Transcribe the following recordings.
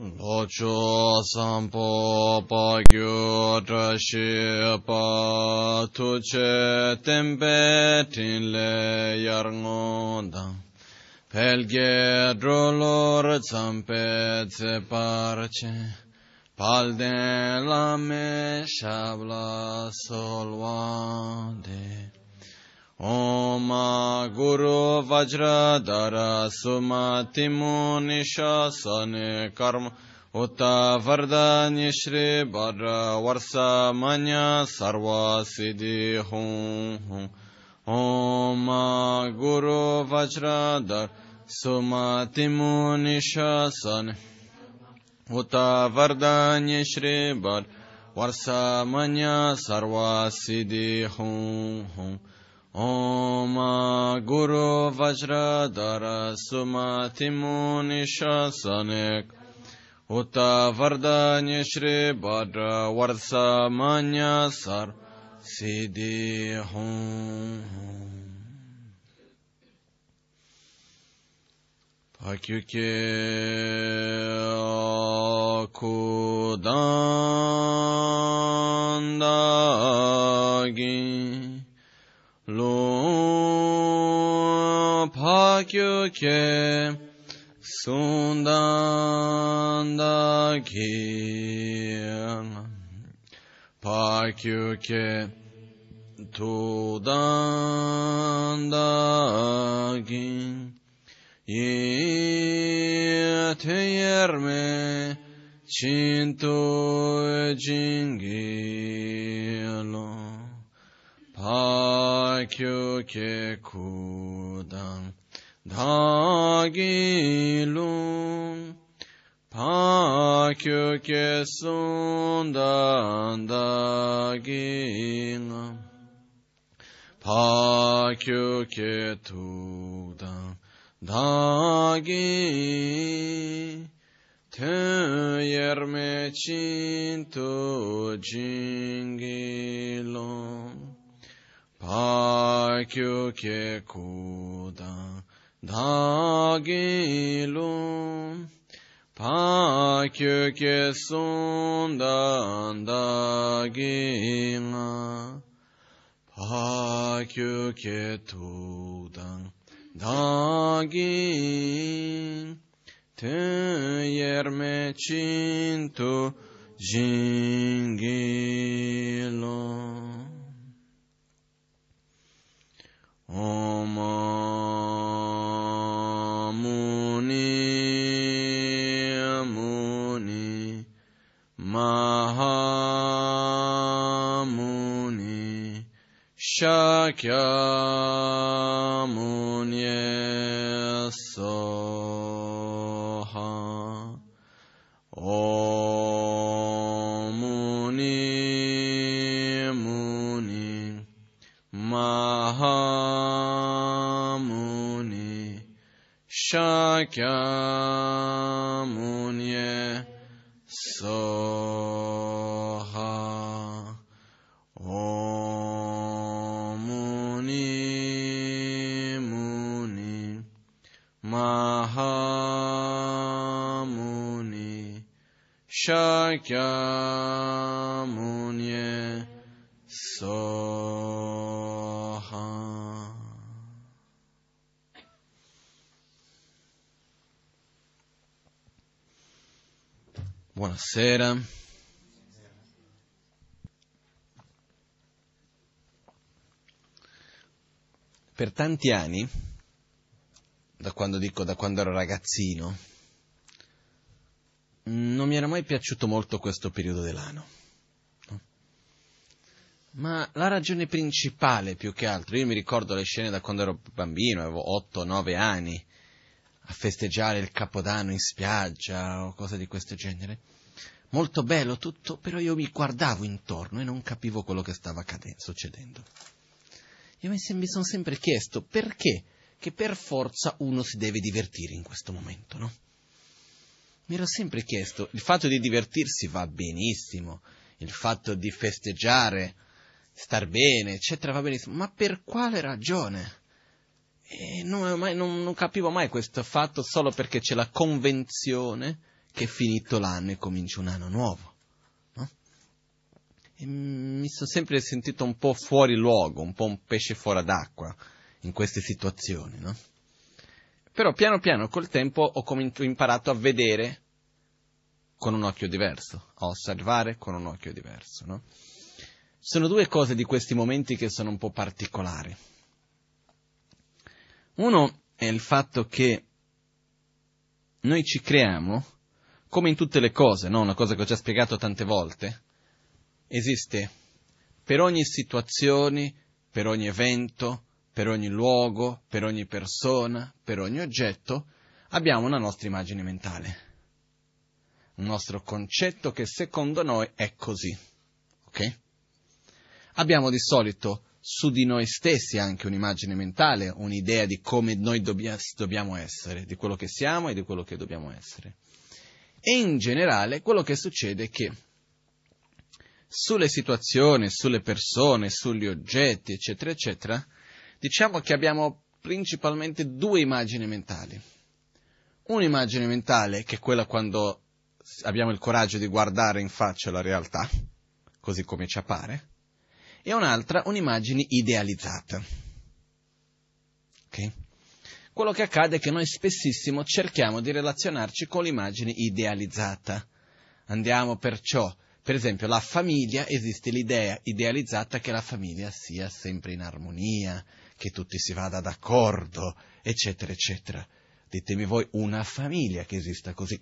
Locho sampo pa gyo trashi pa tuche tempe tinle yarngonda. Pelge drolor zampe tse parche. Palden lame shabla solvande. Om Guru Vajradhara Sumati Munishasane Karma Uta Vardhani Shri Bhadra Varsa Manya Sarva Siddhi Hum Om Guru Vajradhara Sumati Munishasane Uta Vardhani Shri Bhadra Varsa Manya Sarva Siddhi Hum Om Guru Vajradhara Sumati Munishasanek Uta Vardanya Shri Bhadra Varsa Manya Sar Siddhi Hum Pakyuke Kudandagi lo pakyo ke sundan da ki pakyo ke tudan da ki yeteyerme çinto cingilo hakyo ke kudan dagilum pakyo ke sundan dagilum pakyo ke tudan dagi te yerme cinto cin kye ku da dha gi lu pa kyu kye sun da nga pa kyu kye tu da da yer me chin tu jing おまむにあむにまはむにしゃきゃむにえそう شاکمونی ساها. آمونی مونی مهامونی شاکمونی Buonasera. Per tanti anni, da quando dico da quando ero ragazzino, non mi era mai piaciuto molto questo periodo dell'anno. Ma la ragione principale, più che altro, io mi ricordo le scene da quando ero bambino, avevo 8-9 anni, a festeggiare il Capodanno in spiaggia o cose di questo genere. Molto bello tutto, però io mi guardavo intorno e non capivo quello che stava accadendo, succedendo. Io mi sono sempre chiesto perché che per forza uno si deve divertire in questo momento, no? Mi ero sempre chiesto, il fatto di divertirsi va benissimo, il fatto di festeggiare, star bene, eccetera, va benissimo, ma per quale ragione? E non, non, non capivo mai questo fatto solo perché c'è la convenzione che finito l'anno e comincia un anno nuovo. No? mi sono sempre sentito un po' fuori luogo, un po' un pesce fuori d'acqua in queste situazioni. No? Però piano piano col tempo ho imparato a vedere con un occhio diverso, a osservare con un occhio diverso. No? Sono due cose di questi momenti che sono un po' particolari. Uno è il fatto che noi ci creiamo, come in tutte le cose, no? una cosa che ho già spiegato tante volte, esiste per ogni situazione, per ogni evento, per ogni luogo, per ogni persona, per ogni oggetto, abbiamo una nostra immagine mentale, un nostro concetto che secondo noi è così. Ok? Abbiamo di solito su di noi stessi anche un'immagine mentale, un'idea di come noi dobbiamo essere, di quello che siamo e di quello che dobbiamo essere. E in generale quello che succede è che sulle situazioni, sulle persone, sugli oggetti, eccetera, eccetera, diciamo che abbiamo principalmente due immagini mentali. Un'immagine mentale che è quella quando abbiamo il coraggio di guardare in faccia la realtà, così come ci appare, e un'altra un'immagine idealizzata. Okay? Quello che accade è che noi spessissimo cerchiamo di relazionarci con l'immagine idealizzata. Andiamo perciò, per esempio, la famiglia, esiste l'idea idealizzata che la famiglia sia sempre in armonia, che tutti si vada d'accordo, eccetera, eccetera. Ditemi voi una famiglia che esista così.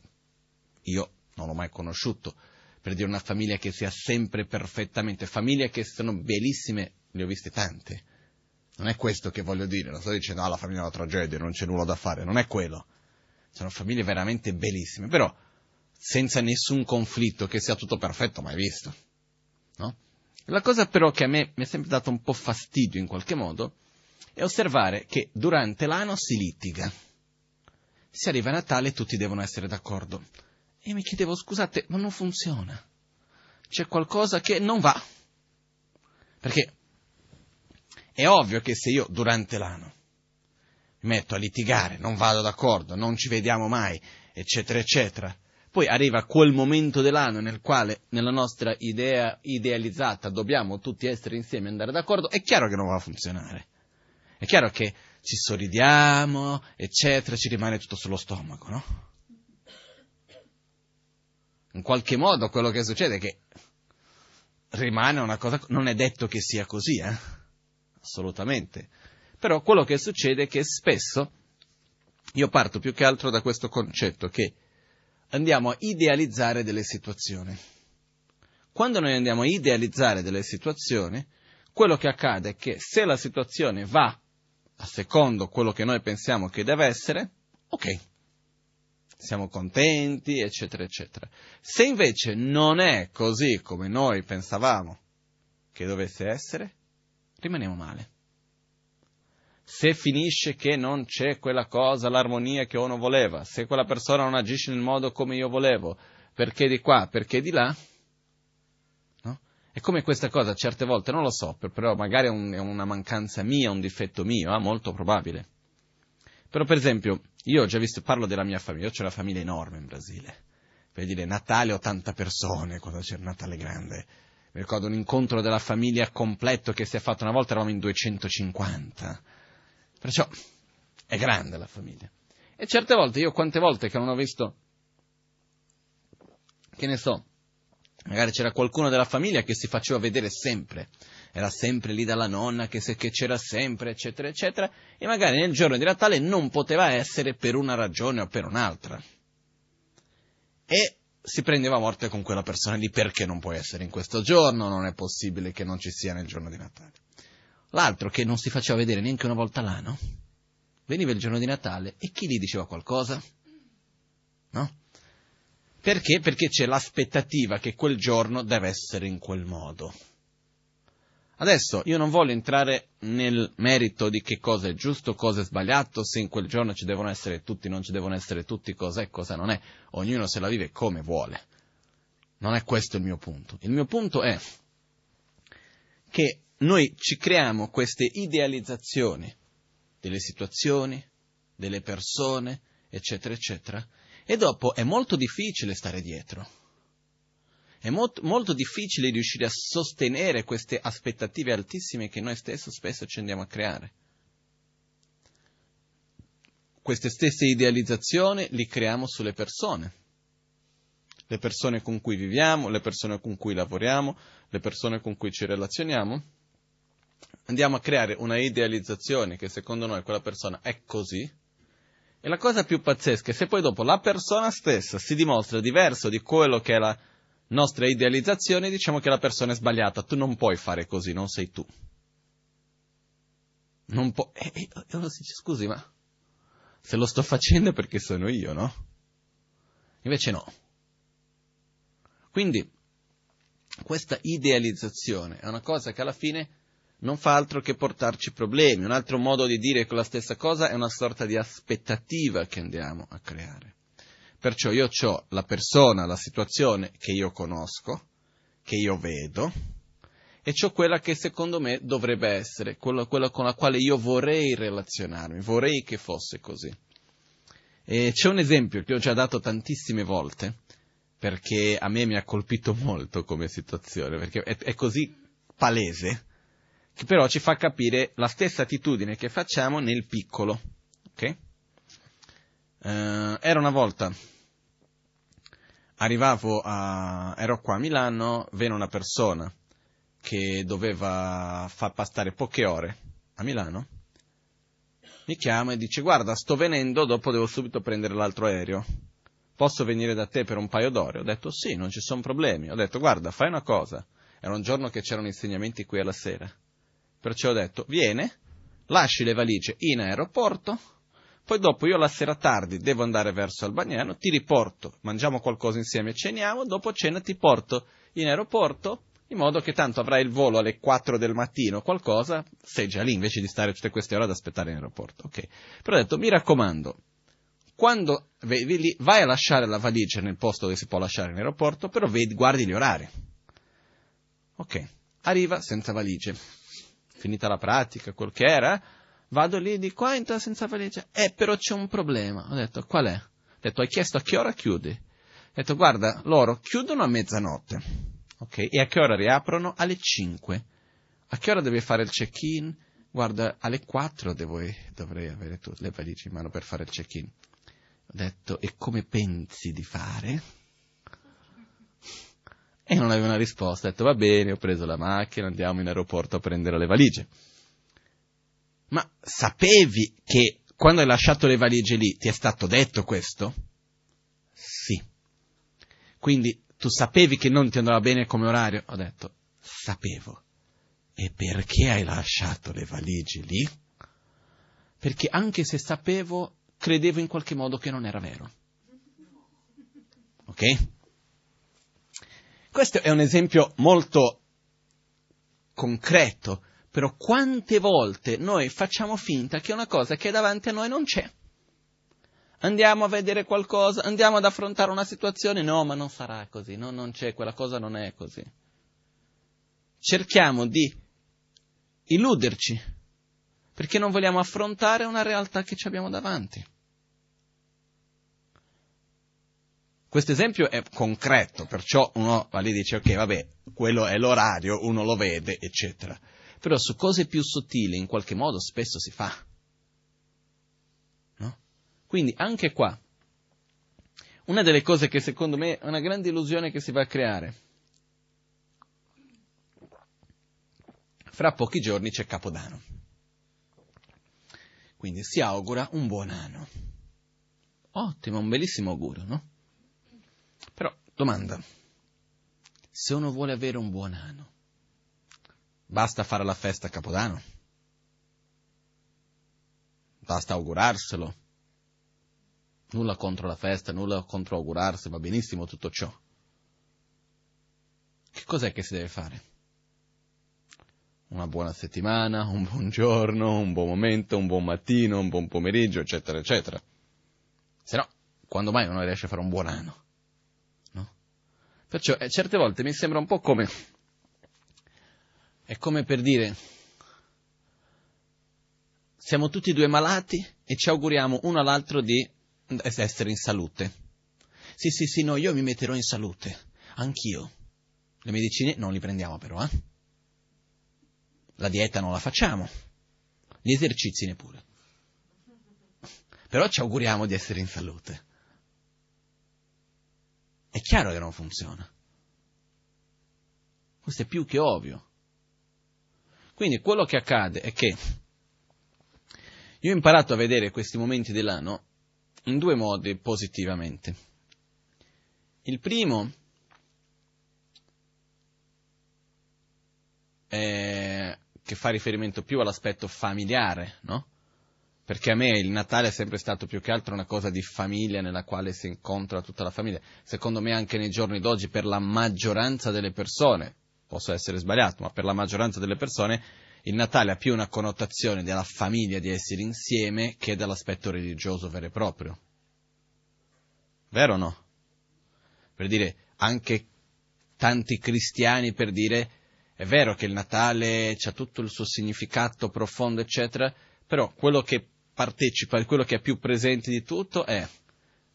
Io non l'ho mai conosciuto per dire una famiglia che sia sempre perfettamente, famiglie che sono bellissime, ne ho viste tante. Non è questo che voglio dire, non sto dicendo, ah, la famiglia è una tragedia, non c'è nulla da fare, non è quello. Sono famiglie veramente bellissime, però senza nessun conflitto, che sia tutto perfetto, mai visto. No? La cosa però che a me mi è sempre dato un po' fastidio in qualche modo è osservare che durante l'anno si litiga. Si arriva a Natale e tutti devono essere d'accordo. E mi chiedevo, scusate, ma non funziona. C'è qualcosa che non va. Perché è ovvio che se io durante l'anno mi metto a litigare, non vado d'accordo, non ci vediamo mai, eccetera, eccetera, poi arriva quel momento dell'anno nel quale, nella nostra idea idealizzata, dobbiamo tutti essere insieme e andare d'accordo, è chiaro che non va a funzionare. È chiaro che ci sorridiamo, eccetera, ci rimane tutto sullo stomaco, no? in qualche modo quello che succede è che rimane una cosa, non è detto che sia così, eh? Assolutamente. Però quello che succede è che spesso io parto più che altro da questo concetto che andiamo a idealizzare delle situazioni. Quando noi andiamo a idealizzare delle situazioni, quello che accade è che se la situazione va a secondo quello che noi pensiamo che deve essere, ok, siamo contenti, eccetera, eccetera. Se invece non è così come noi pensavamo che dovesse essere, rimaniamo male. Se finisce che non c'è quella cosa, l'armonia che uno voleva, se quella persona non agisce nel modo come io volevo, perché di qua, perché di là, no? È come questa cosa, certe volte, non lo so, però magari è, un, è una mancanza mia, un difetto mio, eh, molto probabile. Però per esempio, io ho già visto, parlo della mia famiglia, io ho una famiglia enorme in Brasile. Per dire, Natale 80 persone, quando c'era Natale grande. Mi ricordo un incontro della famiglia completo che si è fatto una volta, eravamo in 250. Perciò è grande la famiglia. E certe volte, io quante volte che non ho visto, che ne so, magari c'era qualcuno della famiglia che si faceva vedere sempre era sempre lì dalla nonna, che, se, che c'era sempre, eccetera, eccetera, e magari nel giorno di Natale non poteva essere per una ragione o per un'altra. E si prendeva a morte con quella persona lì perché non puoi essere in questo giorno, non è possibile che non ci sia nel giorno di Natale. L'altro che non si faceva vedere neanche una volta l'anno, veniva il giorno di Natale e chi gli diceva qualcosa? No? Perché? Perché c'è l'aspettativa che quel giorno deve essere in quel modo. Adesso io non voglio entrare nel merito di che cosa è giusto, cosa è sbagliato, se in quel giorno ci devono essere tutti, non ci devono essere tutti, cosa è, cosa non è. Ognuno se la vive come vuole. Non è questo il mio punto. Il mio punto è che noi ci creiamo queste idealizzazioni delle situazioni, delle persone, eccetera, eccetera, E dopo è molto difficile stare dietro. È molto, molto difficile riuscire a sostenere queste aspettative altissime che noi stessi spesso ci andiamo a creare. Queste stesse idealizzazioni li creiamo sulle persone. Le persone con cui viviamo, le persone con cui lavoriamo, le persone con cui ci relazioniamo. Andiamo a creare una idealizzazione che secondo noi quella persona è così, e la cosa più pazzesca è se poi dopo la persona stessa si dimostra diverso di quello che è la nostra idealizzazione, diciamo che la persona è sbagliata. Tu non puoi fare così, non sei tu. Non può... E, e, e uno si dice, scusi, ma se lo sto facendo è perché sono io, no? Invece no. Quindi, questa idealizzazione è una cosa che alla fine non fa altro che portarci problemi. Un altro modo di dire quella stessa cosa è una sorta di aspettativa che andiamo a creare. Perciò io ho la persona, la situazione che io conosco, che io vedo, e ho quella che secondo me dovrebbe essere, quella, quella, con la quale io vorrei relazionarmi, vorrei che fosse così. E c'è un esempio che ho già dato tantissime volte, perché a me mi ha colpito molto come situazione, perché è, è così palese, che però ci fa capire la stessa attitudine che facciamo nel piccolo. Okay? Uh, era una volta, arrivavo a, ero qua a Milano, venne una persona che doveva far passare poche ore a Milano, mi chiama e dice guarda sto venendo, dopo devo subito prendere l'altro aereo, posso venire da te per un paio d'ore? Ho detto sì, non ci sono problemi, ho detto guarda fai una cosa, era un giorno che c'erano insegnamenti qui alla sera, perciò ho detto viene, lasci le valigie in aeroporto, poi dopo io la sera tardi devo andare verso Albagnano, ti riporto, mangiamo qualcosa insieme e ceniamo, dopo cena ti porto in aeroporto, in modo che tanto avrai il volo alle 4 del mattino, qualcosa, sei già lì invece di stare tutte queste ore ad aspettare in aeroporto. Ok. Però ho detto, mi raccomando, quando vai, vai a lasciare la valigia nel posto dove si può lasciare in aeroporto, però vedi, guardi gli orari. Ok. Arriva senza valigie. Finita la pratica, quel che era, Vado lì di qua, entra senza valigia. Eh, però c'è un problema. Ho detto, qual è? Ho detto, hai chiesto a che ora chiudi? Ho detto, guarda, loro chiudono a mezzanotte. Ok? E a che ora riaprono? Alle 5. A che ora devi fare il check-in? Guarda, alle 4 devo, dovrei avere tu, le valigie in mano per fare il check-in. Ho detto, e come pensi di fare? E non aveva una risposta. Ho detto, va bene, ho preso la macchina, andiamo in aeroporto a prendere le valigie. Ma sapevi che quando hai lasciato le valigie lì ti è stato detto questo? Sì. Quindi tu sapevi che non ti andava bene come orario? Ho detto, sapevo. E perché hai lasciato le valigie lì? Perché anche se sapevo, credevo in qualche modo che non era vero. Ok? Questo è un esempio molto concreto però quante volte noi facciamo finta che una cosa che è davanti a noi non c'è? Andiamo a vedere qualcosa, andiamo ad affrontare una situazione, no, ma non sarà così, no, non c'è, quella cosa non è così. Cerchiamo di illuderci, perché non vogliamo affrontare una realtà che ci abbiamo davanti. Questo esempio è concreto, perciò uno lì dice ok, vabbè, quello è l'orario, uno lo vede, eccetera però su cose più sottili in qualche modo spesso si fa. No? Quindi anche qua, una delle cose che secondo me è una grande illusione che si va a creare, fra pochi giorni c'è Capodanno. Quindi si augura un buon anno. Ottimo, un bellissimo augurio, no? Però, domanda, se uno vuole avere un buon anno, Basta fare la festa a Capodanno. Basta augurarselo. Nulla contro la festa, nulla contro augurarsi, va benissimo tutto ciò. Che cos'è che si deve fare? Una buona settimana, un buon giorno, un buon momento, un buon mattino, un buon pomeriggio, eccetera, eccetera. Se no, quando mai uno riesce a fare un buon anno? No? Perciò eh, certe volte mi sembra un po' come è come per dire, siamo tutti due malati e ci auguriamo uno all'altro di essere in salute. sì, sì, sì, no, io mi metterò in salute, anch'io. Le medicine non li prendiamo però, eh? La dieta non la facciamo, gli esercizi neppure. Però ci auguriamo di essere in salute. È chiaro che non funziona. Questo è più che ovvio. Quindi quello che accade è che io ho imparato a vedere questi momenti dell'anno in due modi positivamente. Il primo è che fa riferimento più all'aspetto familiare, no? Perché a me il Natale è sempre stato più che altro una cosa di famiglia nella quale si incontra tutta la famiglia. Secondo me anche nei giorni d'oggi per la maggioranza delle persone, posso essere sbagliato, ma per la maggioranza delle persone il Natale ha più una connotazione della famiglia di essere insieme che dell'aspetto religioso vero e proprio. Vero o no? Per dire, anche tanti cristiani per dire, è vero che il Natale ha tutto il suo significato profondo, eccetera, però quello che partecipa, quello che è più presente di tutto è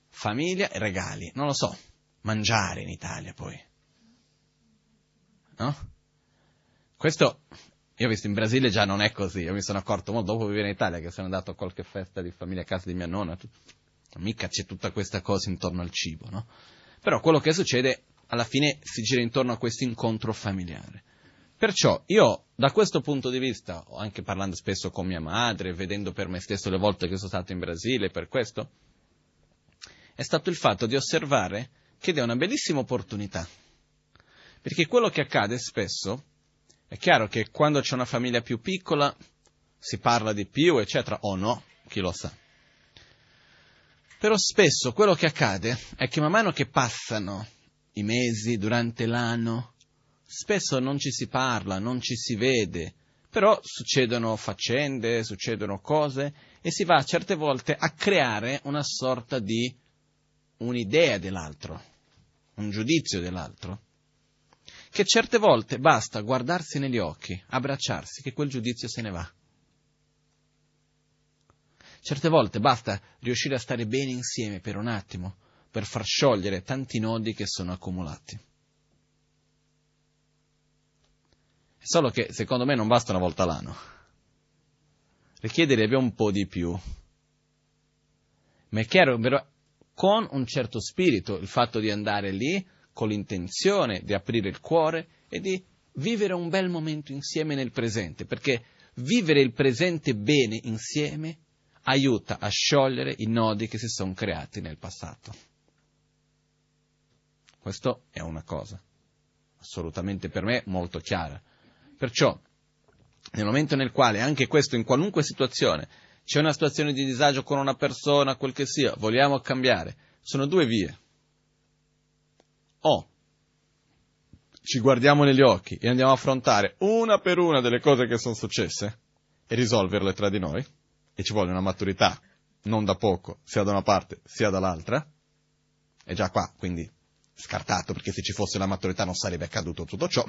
famiglia e regali. Non lo so, mangiare in Italia poi. No? Questo io ho visto in Brasile già non è così, io mi sono accorto molto dopo vivere in Italia che sono andato a qualche festa di famiglia a casa di mia nonna, mica c'è tutta questa cosa intorno al cibo, no? Però quello che succede alla fine si gira intorno a questo incontro familiare. Perciò io da questo punto di vista, anche parlando spesso con mia madre, vedendo per me stesso le volte che sono stato in Brasile per questo, è stato il fatto di osservare che è una bellissima opportunità. Perché quello che accade spesso è chiaro che quando c'è una famiglia più piccola si parla di più, eccetera, o no, chi lo sa. Però spesso quello che accade è che man mano che passano i mesi durante l'anno, spesso non ci si parla, non ci si vede, però succedono faccende, succedono cose e si va certe volte a creare una sorta di un'idea dell'altro, un giudizio dell'altro che certe volte basta guardarsi negli occhi, abbracciarsi, che quel giudizio se ne va. Certe volte basta riuscire a stare bene insieme per un attimo, per far sciogliere tanti nodi che sono accumulati. Solo che secondo me non basta una volta l'anno. Richiederebbe un po' di più. Ma è chiaro, però, con un certo spirito, il fatto di andare lì, con l'intenzione di aprire il cuore e di vivere un bel momento insieme nel presente, perché vivere il presente bene insieme aiuta a sciogliere i nodi che si sono creati nel passato. Questo è una cosa assolutamente per me molto chiara. Perciò, nel momento nel quale anche questo, in qualunque situazione, c'è una situazione di disagio con una persona, quel che sia, vogliamo cambiare, sono due vie o ci guardiamo negli occhi e andiamo a affrontare una per una delle cose che sono successe e risolverle tra di noi, e ci vuole una maturità non da poco, sia da una parte sia dall'altra, è già qua, quindi scartato, perché se ci fosse la maturità non sarebbe accaduto tutto ciò.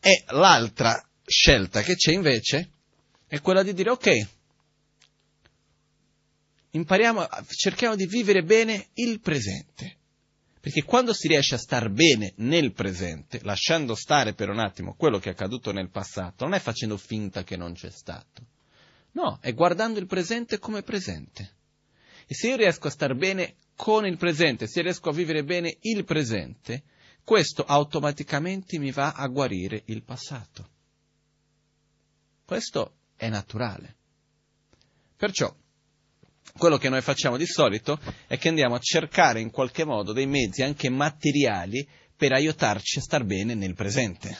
E l'altra scelta che c'è invece è quella di dire ok, impariamo, cerchiamo di vivere bene il presente. Perché quando si riesce a star bene nel presente, lasciando stare per un attimo quello che è accaduto nel passato, non è facendo finta che non c'è stato. No, è guardando il presente come presente. E se io riesco a star bene con il presente, se riesco a vivere bene il presente, questo automaticamente mi va a guarire il passato. Questo è naturale. Perciò, quello che noi facciamo di solito è che andiamo a cercare in qualche modo dei mezzi anche materiali per aiutarci a star bene nel presente.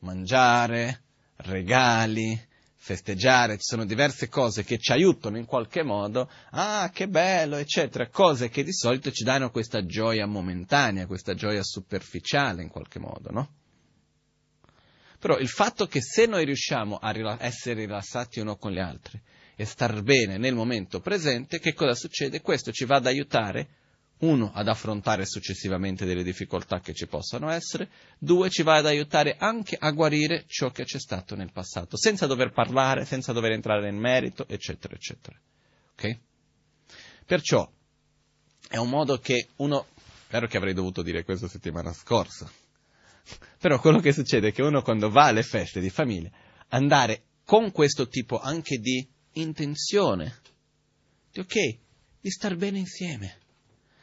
Mangiare, regali, festeggiare, ci sono diverse cose che ci aiutano in qualche modo, ah che bello, eccetera, cose che di solito ci danno questa gioia momentanea, questa gioia superficiale in qualche modo, no? Però il fatto che se noi riusciamo a essere rilassati uno con gli altri, e star bene nel momento presente, che cosa succede? Questo ci va ad aiutare, uno, ad affrontare successivamente delle difficoltà che ci possano essere, due, ci va ad aiutare anche a guarire ciò che c'è stato nel passato, senza dover parlare, senza dover entrare nel merito, eccetera, eccetera. Ok? Perciò, è un modo che uno, spero che avrei dovuto dire questo settimana scorsa, però quello che succede è che uno quando va alle feste di famiglia, andare con questo tipo anche di intenzione, di ok, di star bene insieme,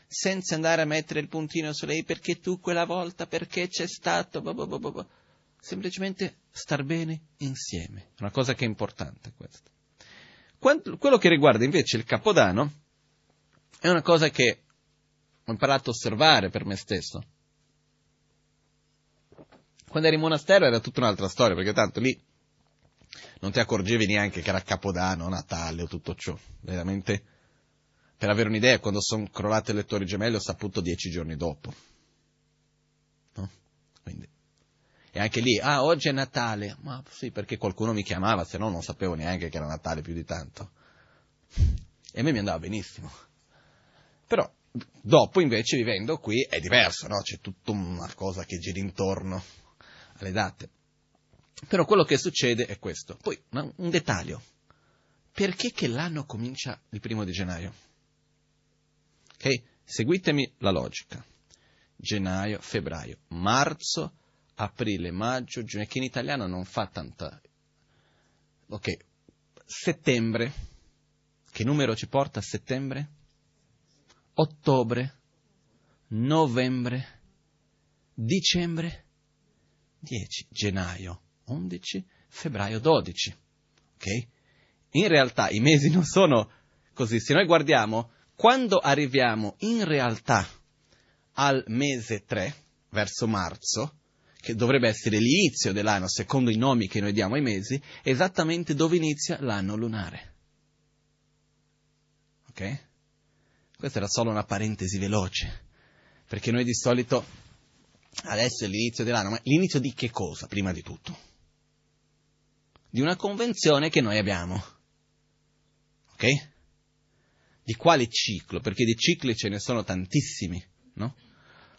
senza andare a mettere il puntino su lei perché tu quella volta, perché c'è stato, bah bah bah semplicemente star bene insieme, una cosa che è importante questa. Quello che riguarda invece il Capodanno è una cosa che ho imparato a osservare per me stesso. Quando eri in monastero era tutta un'altra storia, perché tanto lì non ti accorgevi neanche che era Capodanno, Natale o tutto ciò. Veramente, per avere un'idea, quando sono crollate le torri gemelle ho saputo dieci giorni dopo. No? Quindi. E anche lì, ah, oggi è Natale. Ma sì, perché qualcuno mi chiamava, se no non sapevo neanche che era Natale più di tanto. E a me mi andava benissimo. Però, dopo invece vivendo qui è diverso, no? C'è tutta una cosa che gira intorno alle date. Però quello che succede è questo. Poi, un dettaglio. Perché che l'anno comincia il primo di gennaio? Ok? Seguitemi la logica. Gennaio, febbraio, marzo, aprile, maggio, giugno, che in italiano non fa tanta... Ok, settembre. Che numero ci porta a settembre? Ottobre, novembre, dicembre, 10, gennaio 11, febbraio 12. Ok? In realtà i mesi non sono così. Se noi guardiamo, quando arriviamo in realtà al mese 3, verso marzo, che dovrebbe essere l'inizio dell'anno secondo i nomi che noi diamo ai mesi, esattamente dove inizia l'anno lunare. Ok? Questa era solo una parentesi veloce, perché noi di solito adesso è l'inizio dell'anno, ma l'inizio di che cosa, prima di tutto? Di una convenzione che noi abbiamo. Ok? Di quale ciclo? Perché di cicli ce ne sono tantissimi, no?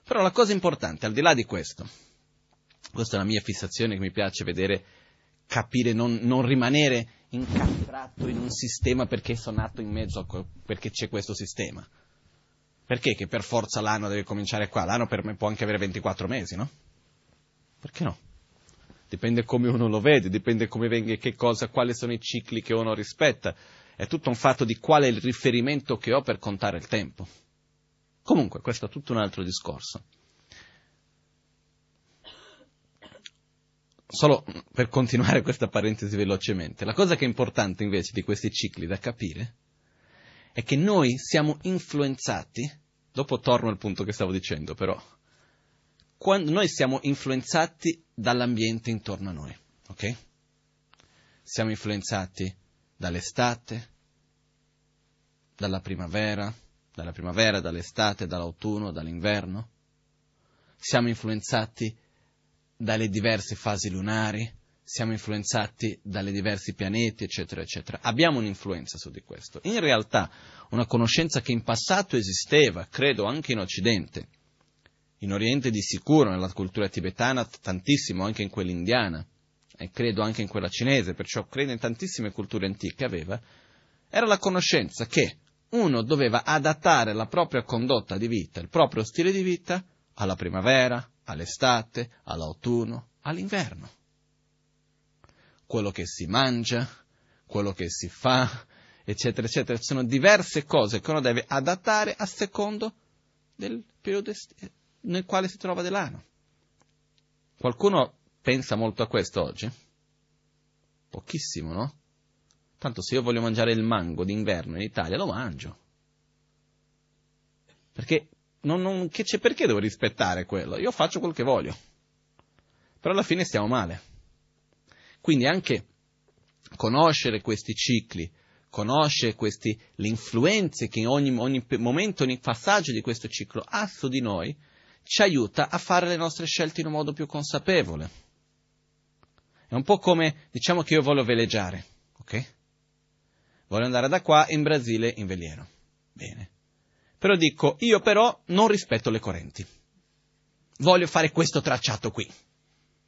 Però la cosa importante, al di là di questo, questa è la mia fissazione che mi piace vedere, capire, non, non rimanere incastrato in un sistema perché sono nato in mezzo a, perché c'è questo sistema. Perché che per forza l'anno deve cominciare qua? L'anno per me può anche avere 24 mesi, no? Perché no? Dipende come uno lo vede, dipende come venga che cosa, quali sono i cicli che uno rispetta. È tutto un fatto di qual è il riferimento che ho per contare il tempo. Comunque, questo è tutto un altro discorso. Solo per continuare questa parentesi velocemente, la cosa che è importante invece di questi cicli da capire è che noi siamo influenzati, dopo torno al punto che stavo dicendo però, quando noi siamo influenzati dall'ambiente intorno a noi, ok? Siamo influenzati dall'estate, dalla primavera, dalla primavera, dall'estate, dall'autunno, dall'inverno. Siamo influenzati dalle diverse fasi lunari, siamo influenzati dalle diversi pianeti, eccetera, eccetera. Abbiamo un'influenza su di questo. In realtà, una conoscenza che in passato esisteva, credo anche in Occidente, in Oriente di sicuro, nella cultura tibetana tantissimo, anche in quella indiana, e credo anche in quella cinese, perciò credo in tantissime culture antiche aveva, era la conoscenza che uno doveva adattare la propria condotta di vita, il proprio stile di vita, alla primavera, all'estate, all'autunno, all'inverno quello che si mangia, quello che si fa, eccetera, eccetera. Sono diverse cose che uno deve adattare a secondo del periodo nel quale si trova dell'anno. Qualcuno pensa molto a questo oggi? Pochissimo, no? Tanto se io voglio mangiare il mango d'inverno in Italia, lo mangio. Perché, non, non, perché devo rispettare quello? Io faccio quel che voglio. Però alla fine stiamo male. Quindi anche conoscere questi cicli, conoscere questi, le influenze che ogni, ogni momento, ogni passaggio di questo ciclo ha su di noi, ci aiuta a fare le nostre scelte in un modo più consapevole. È un po' come, diciamo che io voglio veleggiare, ok? Voglio andare da qua in Brasile in veliero. Bene. Però dico, io però non rispetto le correnti. Voglio fare questo tracciato qui,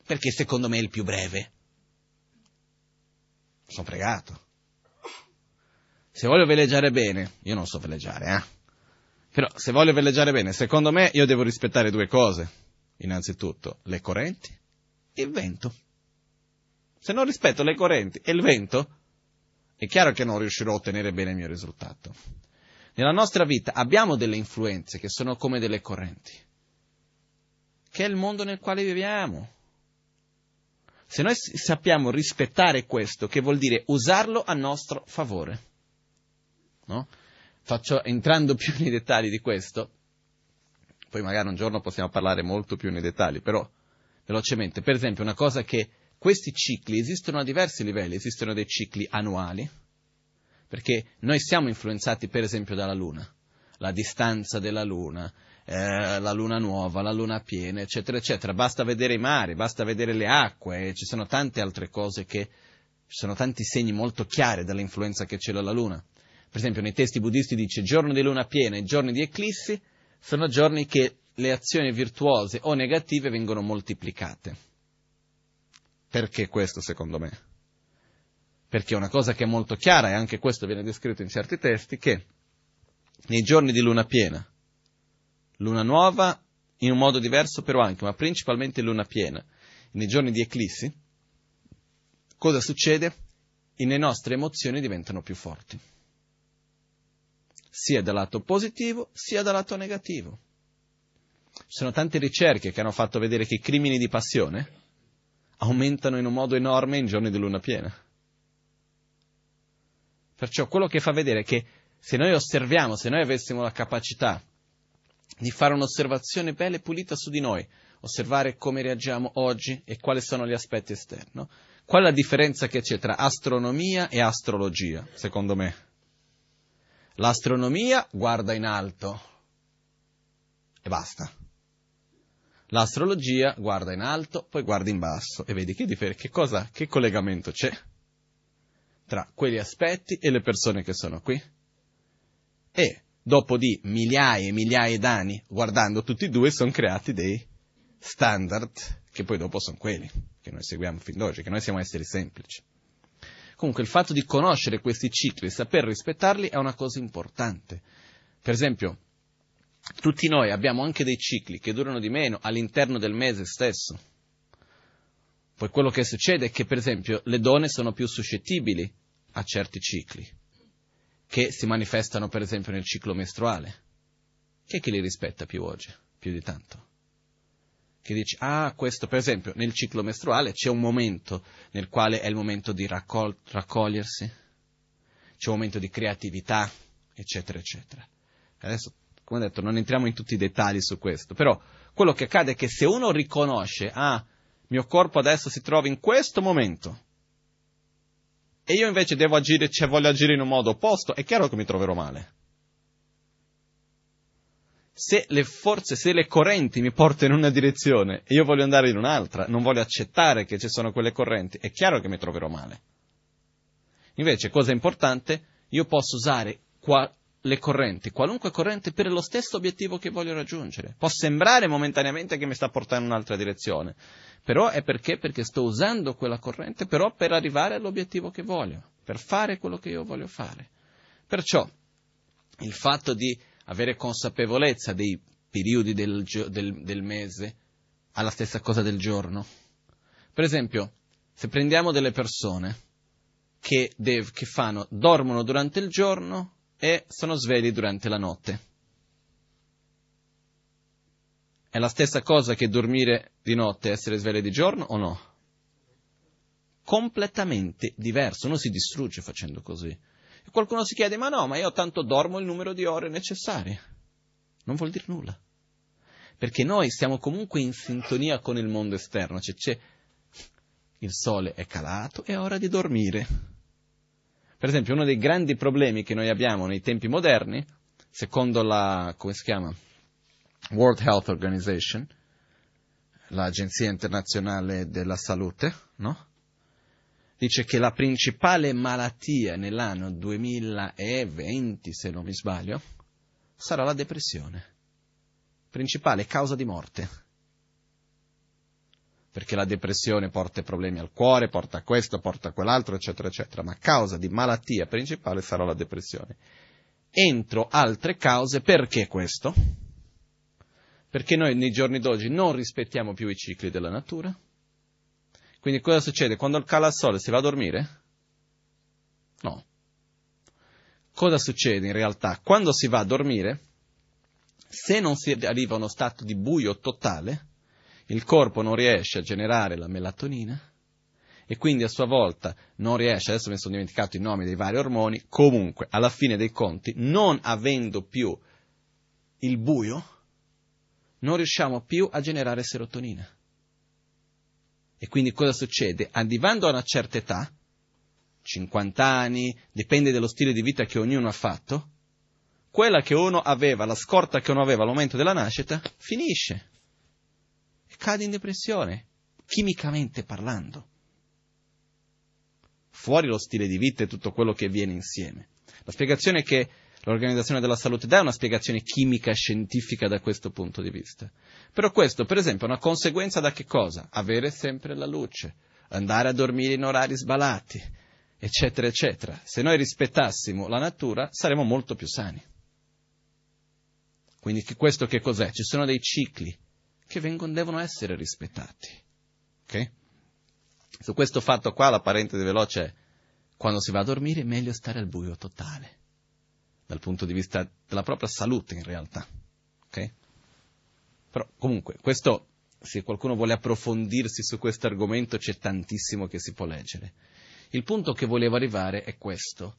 perché secondo me è il più breve sono fregato. Se voglio veleggiare bene, io non so veleggiare, eh? Però se voglio veleggiare bene, secondo me io devo rispettare due cose. Innanzitutto le correnti e il vento. Se non rispetto le correnti e il vento, è chiaro che non riuscirò a ottenere bene il mio risultato. Nella nostra vita abbiamo delle influenze che sono come delle correnti, che è il mondo nel quale viviamo. Se noi sappiamo rispettare questo, che vuol dire usarlo a nostro favore, no? Faccio, entrando più nei dettagli di questo, poi magari un giorno possiamo parlare molto più nei dettagli, però velocemente, per esempio una cosa che questi cicli esistono a diversi livelli, esistono dei cicli annuali, perché noi siamo influenzati per esempio dalla Luna, la distanza della Luna, eh, la Luna nuova, la Luna piena, eccetera, eccetera. Basta vedere i mari, basta vedere le acque, ci sono tante altre cose che, ci sono tanti segni molto chiari dell'influenza che c'è la Luna. Per esempio nei testi buddisti dice giorni di luna piena e giorni di eclissi sono giorni che le azioni virtuose o negative vengono moltiplicate. Perché questo secondo me? perché una cosa che è molto chiara, e anche questo viene descritto in certi testi, che nei giorni di luna piena, luna nuova in un modo diverso però anche, ma principalmente luna piena, nei giorni di eclissi, cosa succede? E le nostre emozioni diventano più forti, sia dal lato positivo sia dal lato negativo. Ci sono tante ricerche che hanno fatto vedere che i crimini di passione aumentano in un modo enorme in giorni di luna piena. Perciò quello che fa vedere è che se noi osserviamo, se noi avessimo la capacità di fare un'osservazione bella e pulita su di noi, osservare come reagiamo oggi e quali sono gli aspetti esterni, qual è la differenza che c'è tra astronomia e astrologia, secondo me? L'astronomia guarda in alto e basta. L'astrologia guarda in alto, poi guarda in basso e vedi che, differ- che, cosa, che collegamento c'è tra quegli aspetti e le persone che sono qui. E dopo di migliaia e migliaia d'anni, guardando tutti e due, sono creati dei standard che poi dopo sono quelli che noi seguiamo fin d'oggi, che noi siamo esseri semplici. Comunque il fatto di conoscere questi cicli saper rispettarli è una cosa importante. Per esempio, tutti noi abbiamo anche dei cicli che durano di meno all'interno del mese stesso. Poi quello che succede è che, per esempio, le donne sono più suscettibili a certi cicli, che si manifestano, per esempio, nel ciclo mestruale. Chi è che li rispetta più oggi, più di tanto? Che dice, ah, questo, per esempio, nel ciclo mestruale c'è un momento nel quale è il momento di raccol- raccogliersi, c'è un momento di creatività, eccetera, eccetera. Adesso, come detto, non entriamo in tutti i dettagli su questo, però quello che accade è che se uno riconosce, ah, mio corpo adesso si trova in questo momento e io invece devo agire, cioè voglio agire in un modo opposto, è chiaro che mi troverò male. Se le forze, se le correnti mi portano in una direzione e io voglio andare in un'altra, non voglio accettare che ci sono quelle correnti, è chiaro che mi troverò male. Invece, cosa importante, io posso usare qua, le correnti, qualunque corrente per lo stesso obiettivo che voglio raggiungere. Può sembrare momentaneamente che mi sta portando in un'altra direzione, però è perché? Perché sto usando quella corrente, però per arrivare all'obiettivo che voglio, per fare quello che io voglio fare. Perciò il fatto di avere consapevolezza dei periodi del, del, del mese ha la stessa cosa del giorno. Per esempio, se prendiamo delle persone che, dev, che fanno, dormono durante il giorno e sono svegli durante la notte. È la stessa cosa che dormire di notte e essere svegli di giorno o no? Completamente diverso, uno si distrugge facendo così. E qualcuno si chiede, ma no, ma io tanto dormo il numero di ore necessarie. Non vuol dire nulla. Perché noi siamo comunque in sintonia con il mondo esterno, cioè c'è il sole è calato, è ora di dormire. Per esempio, uno dei grandi problemi che noi abbiamo nei tempi moderni, secondo la, come si chiama? World Health Organization, l'Agenzia internazionale della salute, no? Dice che la principale malattia nell'anno 2020, se non mi sbaglio, sarà la depressione. Principale causa di morte. Perché la depressione porta problemi al cuore, porta questo, porta quell'altro, eccetera, eccetera. Ma causa di malattia principale sarà la depressione. entro altre cause, perché questo? Perché noi nei giorni d'oggi non rispettiamo più i cicli della natura. Quindi cosa succede? Quando cala il sole si va a dormire? No. Cosa succede in realtà? Quando si va a dormire, se non si arriva a uno stato di buio totale, il corpo non riesce a generare la melatonina e quindi a sua volta non riesce, adesso mi sono dimenticato i nomi dei vari ormoni, comunque alla fine dei conti, non avendo più il buio, non riusciamo più a generare serotonina. E quindi cosa succede? Arrivando a una certa età, 50 anni, dipende dallo stile di vita che ognuno ha fatto, quella che uno aveva, la scorta che uno aveva al momento della nascita, finisce. E cade in depressione, chimicamente parlando. Fuori lo stile di vita e tutto quello che viene insieme. La spiegazione che l'Organizzazione della Salute dà una spiegazione chimica scientifica da questo punto di vista. Però questo, per esempio, è una conseguenza da che cosa? Avere sempre la luce, andare a dormire in orari sbalati, eccetera, eccetera. Se noi rispettassimo la natura, saremmo molto più sani. Quindi questo che cos'è? Ci sono dei cicli che vengono, devono essere rispettati. Okay? Su questo fatto qua la parentesi veloce è quando si va a dormire è meglio stare al buio totale, dal punto di vista della propria salute in realtà. Okay? Però comunque, questo, se qualcuno vuole approfondirsi su questo argomento c'è tantissimo che si può leggere. Il punto che volevo arrivare è questo,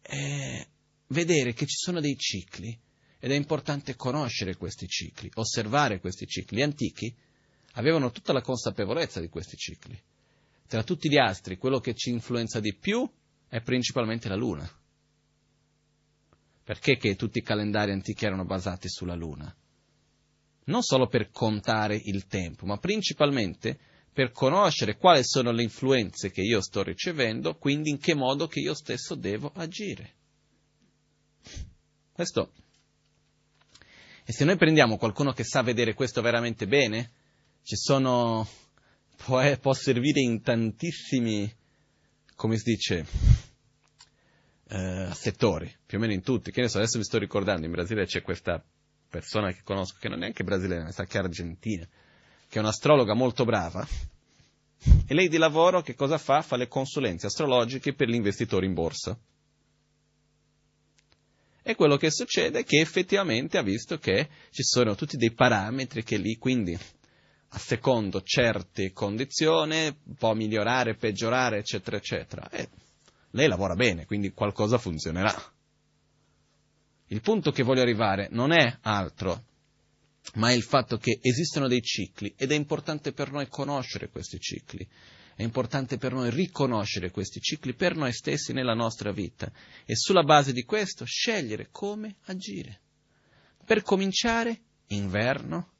è vedere che ci sono dei cicli ed è importante conoscere questi cicli, osservare questi cicli. Gli antichi avevano tutta la consapevolezza di questi cicli. Tra tutti gli astri, quello che ci influenza di più è principalmente la Luna. Perché che tutti i calendari antichi erano basati sulla Luna? Non solo per contare il tempo, ma principalmente per conoscere quali sono le influenze che io sto ricevendo, quindi in che modo che io stesso devo agire. Questo. E se noi prendiamo qualcuno che sa vedere questo veramente bene, ci sono, può, può servire in tantissimi, come si dice, eh, settori, più o meno in tutti. Che ne so, adesso mi sto ricordando, in Brasile c'è questa persona che conosco, che non è neanche brasiliana, sa che è argentina, che è un'astrologa molto brava, e lei di lavoro che cosa fa? Fa le consulenze astrologiche per gli investitori in borsa. E quello che succede è che effettivamente ha visto che ci sono tutti dei parametri che lì, quindi, a secondo certe condizioni, può migliorare, peggiorare, eccetera, eccetera. E lei lavora bene, quindi qualcosa funzionerà. Il punto che voglio arrivare non è altro ma è il fatto che esistono dei cicli ed è importante per noi conoscere questi cicli, è importante per noi riconoscere questi cicli per noi stessi nella nostra vita e sulla base di questo scegliere come agire. Per cominciare, inverno,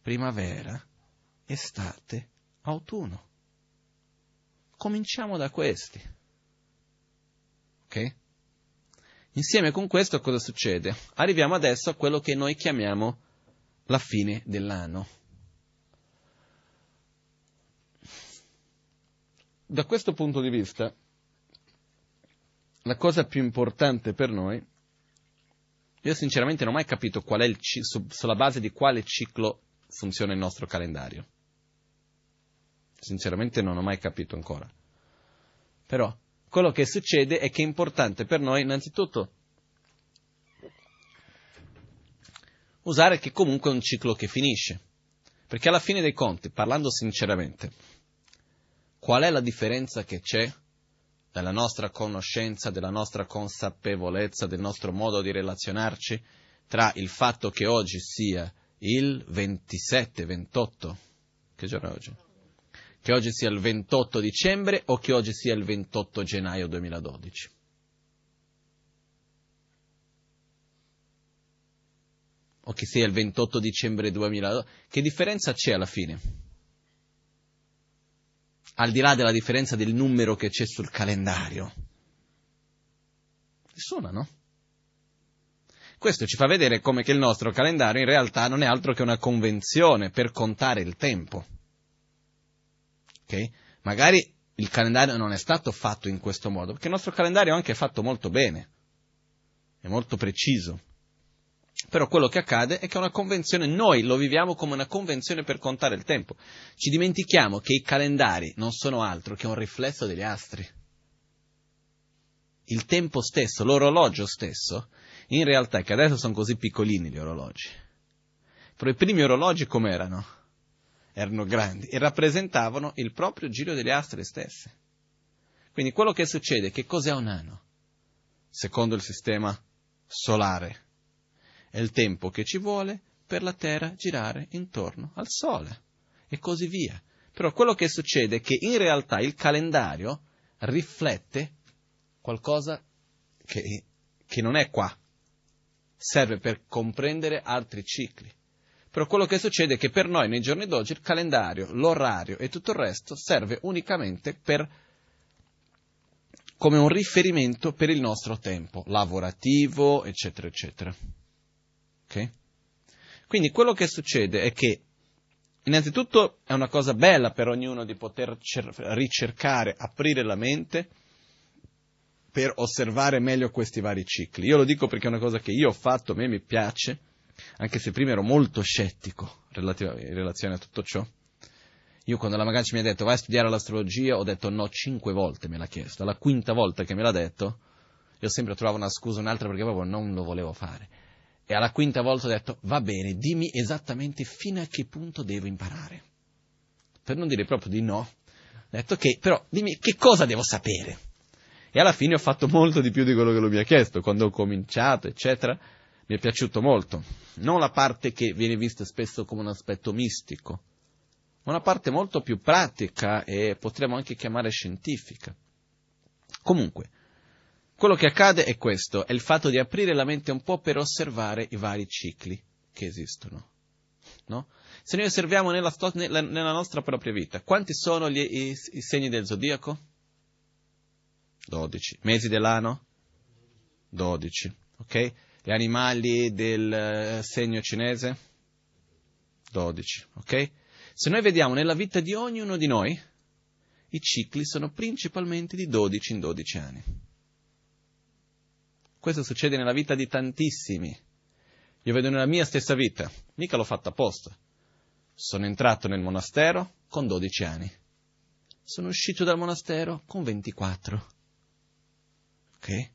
primavera, estate, autunno. Cominciamo da questi. Ok? Insieme con questo cosa succede? Arriviamo adesso a quello che noi chiamiamo la fine dell'anno. Da questo punto di vista, la cosa più importante per noi, io sinceramente non ho mai capito qual è il, su, sulla base di quale ciclo funziona il nostro calendario. Sinceramente non ho mai capito ancora. Però quello che succede è che è importante per noi innanzitutto usare che comunque è un ciclo che finisce. Perché alla fine dei conti, parlando sinceramente, qual è la differenza che c'è dalla nostra conoscenza, della nostra consapevolezza, del nostro modo di relazionarci tra il fatto che oggi sia il 27, 28, che giorno è oggi? Che oggi sia il 28 dicembre o che oggi sia il 28 gennaio 2012? o che sia il 28 dicembre 2000, che differenza c'è alla fine? Al di là della differenza del numero che c'è sul calendario. Nessuna, no? Questo ci fa vedere come che il nostro calendario in realtà non è altro che una convenzione per contare il tempo. Magari il calendario non è stato fatto in questo modo, perché il nostro calendario è anche fatto molto bene è molto preciso. Però quello che accade è che è una convenzione, noi lo viviamo come una convenzione per contare il tempo. Ci dimentichiamo che i calendari non sono altro che un riflesso degli astri. Il tempo stesso, l'orologio stesso, in realtà è che adesso sono così piccolini gli orologi. Però i primi orologi com'erano? Erano grandi e rappresentavano il proprio giro degli astri stessi. Quindi quello che succede, che cos'è un anno? Secondo il sistema solare è il tempo che ci vuole per la Terra girare intorno al Sole e così via. Però quello che succede è che in realtà il calendario riflette qualcosa che, che non è qua, serve per comprendere altri cicli. Però quello che succede è che per noi nei giorni d'oggi il calendario, l'orario e tutto il resto serve unicamente per, come un riferimento per il nostro tempo lavorativo, eccetera, eccetera. Okay? Quindi quello che succede è che innanzitutto è una cosa bella per ognuno di poter cer- ricercare, aprire la mente per osservare meglio questi vari cicli. Io lo dico perché è una cosa che io ho fatto, a me mi piace, anche se prima ero molto scettico in relazione a tutto ciò. Io quando la Magancia mi ha detto vai a studiare l'astrologia, ho detto no cinque volte, me l'ha chiesto. La quinta volta che me l'ha detto, io sempre trovavo una scusa, un'altra perché proprio non lo volevo fare. E alla quinta volta ho detto, va bene, dimmi esattamente fino a che punto devo imparare. Per non dire proprio di no, ho detto che, però dimmi che cosa devo sapere. E alla fine ho fatto molto di più di quello che lui mi ha chiesto, quando ho cominciato, eccetera, mi è piaciuto molto. Non la parte che viene vista spesso come un aspetto mistico, ma una parte molto più pratica e potremmo anche chiamare scientifica. Comunque, quello che accade è questo, è il fatto di aprire la mente un po' per osservare i vari cicli che esistono. No? Se noi osserviamo nella, nella, nella, nostra propria vita, quanti sono gli, i, i segni del zodiaco? 12. Mesi dell'anno? 12. Ok? Gli animali del eh, segno cinese? 12. Ok? Se noi vediamo nella vita di ognuno di noi, i cicli sono principalmente di 12 in 12 anni. Questo succede nella vita di tantissimi. Io vedo nella mia stessa vita, mica l'ho fatta apposta. Sono entrato nel monastero con 12 anni. Sono uscito dal monastero con 24. Ok?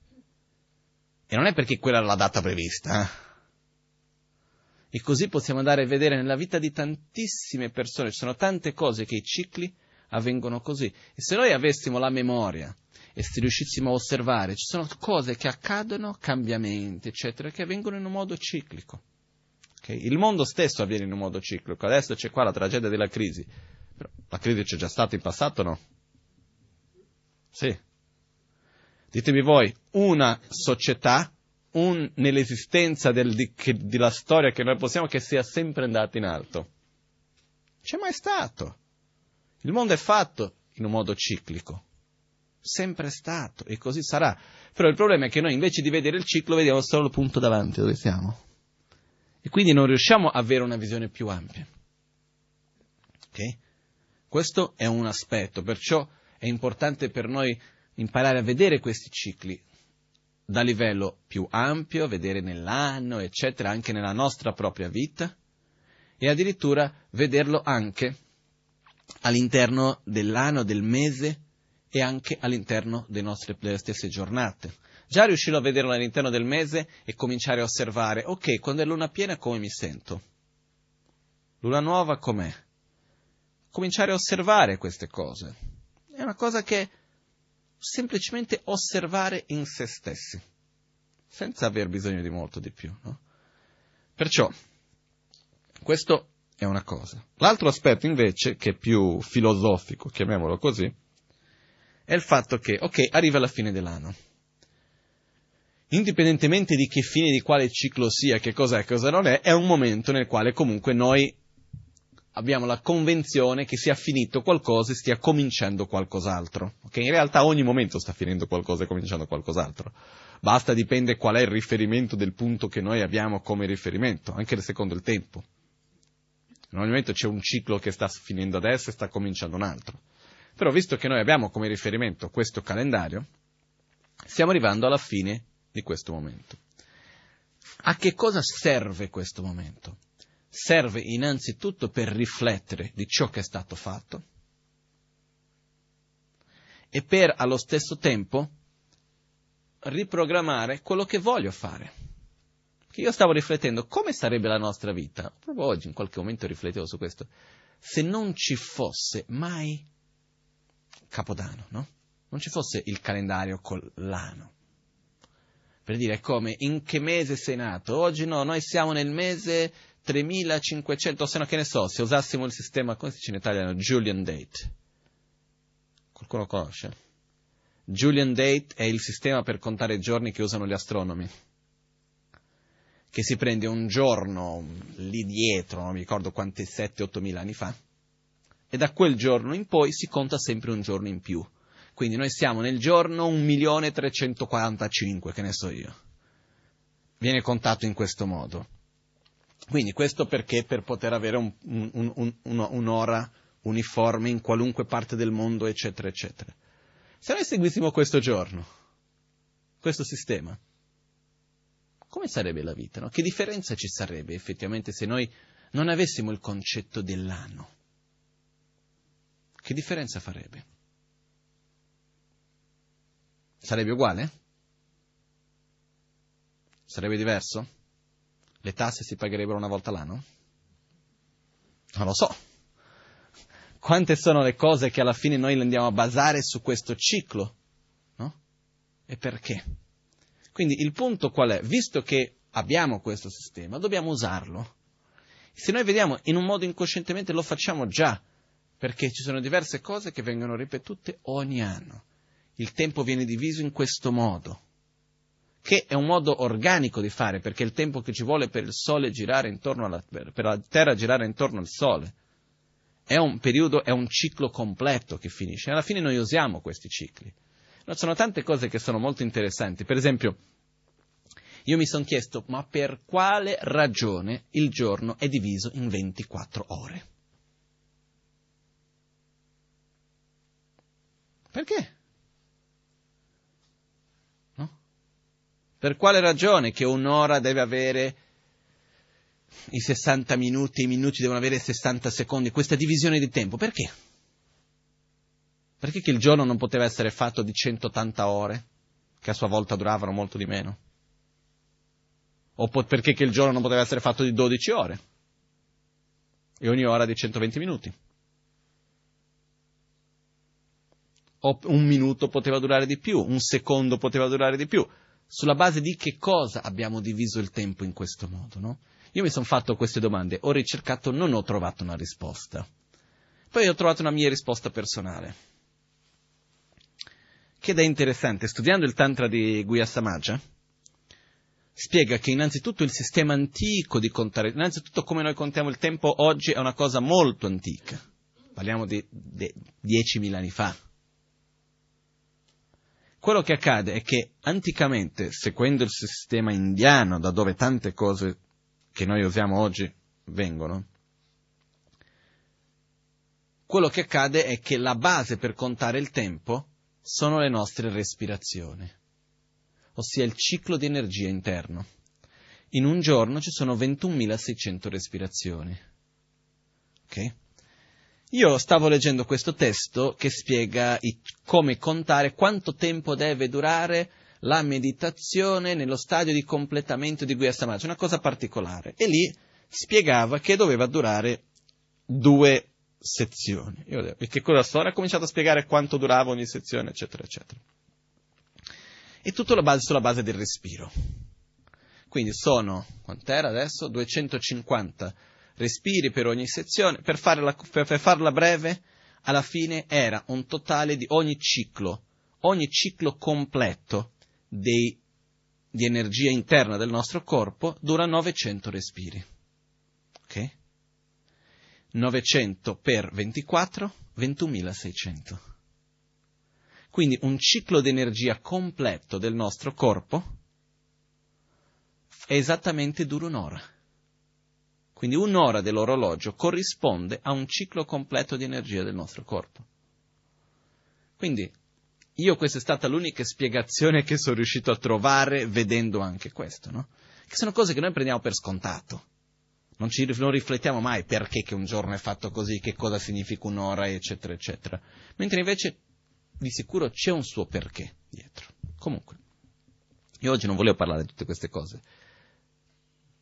E non è perché quella era la data prevista. Eh? E così possiamo andare a vedere nella vita di tantissime persone, ci sono tante cose che i cicli avvengono così. E se noi avessimo la memoria e se riuscissimo a osservare, ci sono cose che accadono, cambiamenti, eccetera, che avvengono in un modo ciclico. Okay? Il mondo stesso avviene in un modo ciclico. Adesso c'è qua la tragedia della crisi. Però la crisi c'è già stata in passato, no? Sì. Ditemi voi, una società, un, nell'esistenza del, di, che, della storia che noi possiamo che sia sempre andata in alto. C'è mai stato. Il mondo è fatto in un modo ciclico sempre stato e così sarà. Però il problema è che noi invece di vedere il ciclo vediamo solo il punto davanti dove siamo. E quindi non riusciamo a avere una visione più ampia. Ok? Questo è un aspetto, perciò è importante per noi imparare a vedere questi cicli da livello più ampio, vedere nell'anno, eccetera, anche nella nostra propria vita e addirittura vederlo anche all'interno dell'anno, del mese e anche all'interno nostre, delle stesse giornate. Già riuscirò a vederlo all'interno del mese e cominciare a osservare, ok, quando è luna piena come mi sento? Luna nuova com'è? Cominciare a osservare queste cose. È una cosa che semplicemente osservare in se stessi, senza aver bisogno di molto di più. No? Perciò, questo è una cosa. L'altro aspetto invece, che è più filosofico, chiamiamolo così, è il fatto che, ok, arriva la fine dell'anno. Indipendentemente di che fine di quale ciclo sia, che cosa è, cosa non è, è un momento nel quale comunque noi abbiamo la convenzione che sia finito qualcosa e stia cominciando qualcos'altro. Okay? In realtà ogni momento sta finendo qualcosa e cominciando qualcos'altro. Basta, dipende qual è il riferimento del punto che noi abbiamo come riferimento, anche secondo il tempo. In ogni momento c'è un ciclo che sta finendo adesso e sta cominciando un altro. Però visto che noi abbiamo come riferimento questo calendario, stiamo arrivando alla fine di questo momento. A che cosa serve questo momento? Serve innanzitutto per riflettere di ciò che è stato fatto e per allo stesso tempo riprogrammare quello che voglio fare. Che io stavo riflettendo come sarebbe la nostra vita, proprio oggi in qualche momento riflettevo su questo, se non ci fosse mai Capodanno, no? Non ci fosse il calendario con l'anno. Per dire come, in che mese sei nato? Oggi no, noi siamo nel mese 3500, o se no che ne so, se usassimo il sistema, come si dice in italiano, Julian Date. Qualcuno conosce? Julian Date è il sistema per contare i giorni che usano gli astronomi. Che si prende un giorno lì dietro, non mi ricordo quanti 7-8 mila anni fa, e da quel giorno in poi si conta sempre un giorno in più. Quindi noi siamo nel giorno 1.345, che ne so io. Viene contato in questo modo. Quindi questo perché per poter avere un, un, un, un'ora uniforme in qualunque parte del mondo, eccetera, eccetera. Se noi seguissimo questo giorno, questo sistema, come sarebbe la vita? No? Che differenza ci sarebbe effettivamente se noi non avessimo il concetto dell'anno? Che differenza farebbe? Sarebbe uguale? Sarebbe diverso? Le tasse si pagherebbero una volta l'anno? Non lo so. Quante sono le cose che alla fine noi andiamo a basare su questo ciclo? No? E perché? Quindi il punto qual è? Visto che abbiamo questo sistema, dobbiamo usarlo. Se noi vediamo in un modo incoscientemente lo facciamo già, perché ci sono diverse cose che vengono ripetute ogni anno. Il tempo viene diviso in questo modo, che è un modo organico di fare, perché il tempo che ci vuole per alla, per la Terra girare intorno al Sole. È un periodo, è un ciclo completo che finisce. Alla fine noi usiamo questi cicli. No, sono tante cose che sono molto interessanti. Per esempio, io mi sono chiesto, ma per quale ragione il giorno è diviso in 24 ore? Perché? Per quale ragione che un'ora deve avere i 60 minuti, i minuti devono avere 60 secondi, questa divisione di tempo? Perché? Perché che il giorno non poteva essere fatto di 180 ore, che a sua volta duravano molto di meno? O po- perché che il giorno non poteva essere fatto di 12 ore, e ogni ora di 120 minuti? o un minuto poteva durare di più, un secondo poteva durare di più. Sulla base di che cosa abbiamo diviso il tempo in questo modo, no? Io mi sono fatto queste domande, ho ricercato, non ho trovato una risposta. Poi ho trovato una mia risposta personale. Che è interessante, studiando il Tantra di Guya Samaja, spiega che innanzitutto il sistema antico di contare, innanzitutto come noi contiamo il tempo oggi è una cosa molto antica. Parliamo di, di 10.000 anni fa, quello che accade è che anticamente, seguendo il sistema indiano, da dove tante cose che noi usiamo oggi vengono, quello che accade è che la base per contare il tempo sono le nostre respirazioni, ossia il ciclo di energia interno. In un giorno ci sono 21.600 respirazioni. Ok? Io stavo leggendo questo testo che spiega i, come contare quanto tempo deve durare la meditazione nello stadio di completamento di Guya Samaja, una cosa particolare. E lì spiegava che doveva durare due sezioni. Io che cosa sono? Ha cominciato a spiegare quanto durava ogni sezione, eccetera, eccetera. E tutto base, sulla base del respiro. Quindi sono, quant'era adesso? 250 respiri per ogni sezione, per farla, per, farla breve, alla fine era un totale di ogni ciclo, ogni ciclo completo dei, di energia interna del nostro corpo dura 900 respiri. Ok? 900 per 24, 21.600. Quindi un ciclo di energia completo del nostro corpo è esattamente dura un'ora. Quindi un'ora dell'orologio corrisponde a un ciclo completo di energia del nostro corpo. Quindi io questa è stata l'unica spiegazione che sono riuscito a trovare vedendo anche questo, no? che sono cose che noi prendiamo per scontato. Non, ci, non riflettiamo mai perché che un giorno è fatto così, che cosa significa un'ora, eccetera, eccetera. Mentre invece di sicuro c'è un suo perché dietro. Comunque, io oggi non volevo parlare di tutte queste cose.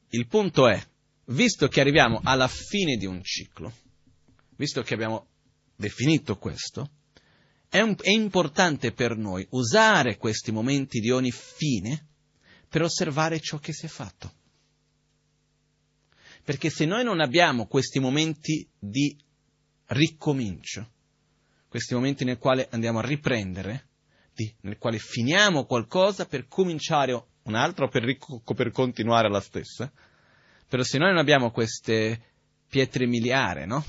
Il punto è, visto che arriviamo alla fine di un ciclo, visto che abbiamo definito questo, è, un, è importante per noi usare questi momenti di ogni fine per osservare ciò che si è fatto. Perché se noi non abbiamo questi momenti di ricomincio, questi momenti nel quale andiamo a riprendere, di, nel quale finiamo qualcosa per cominciare un altro per, per continuare la stessa, però se noi non abbiamo queste pietre miliari, no?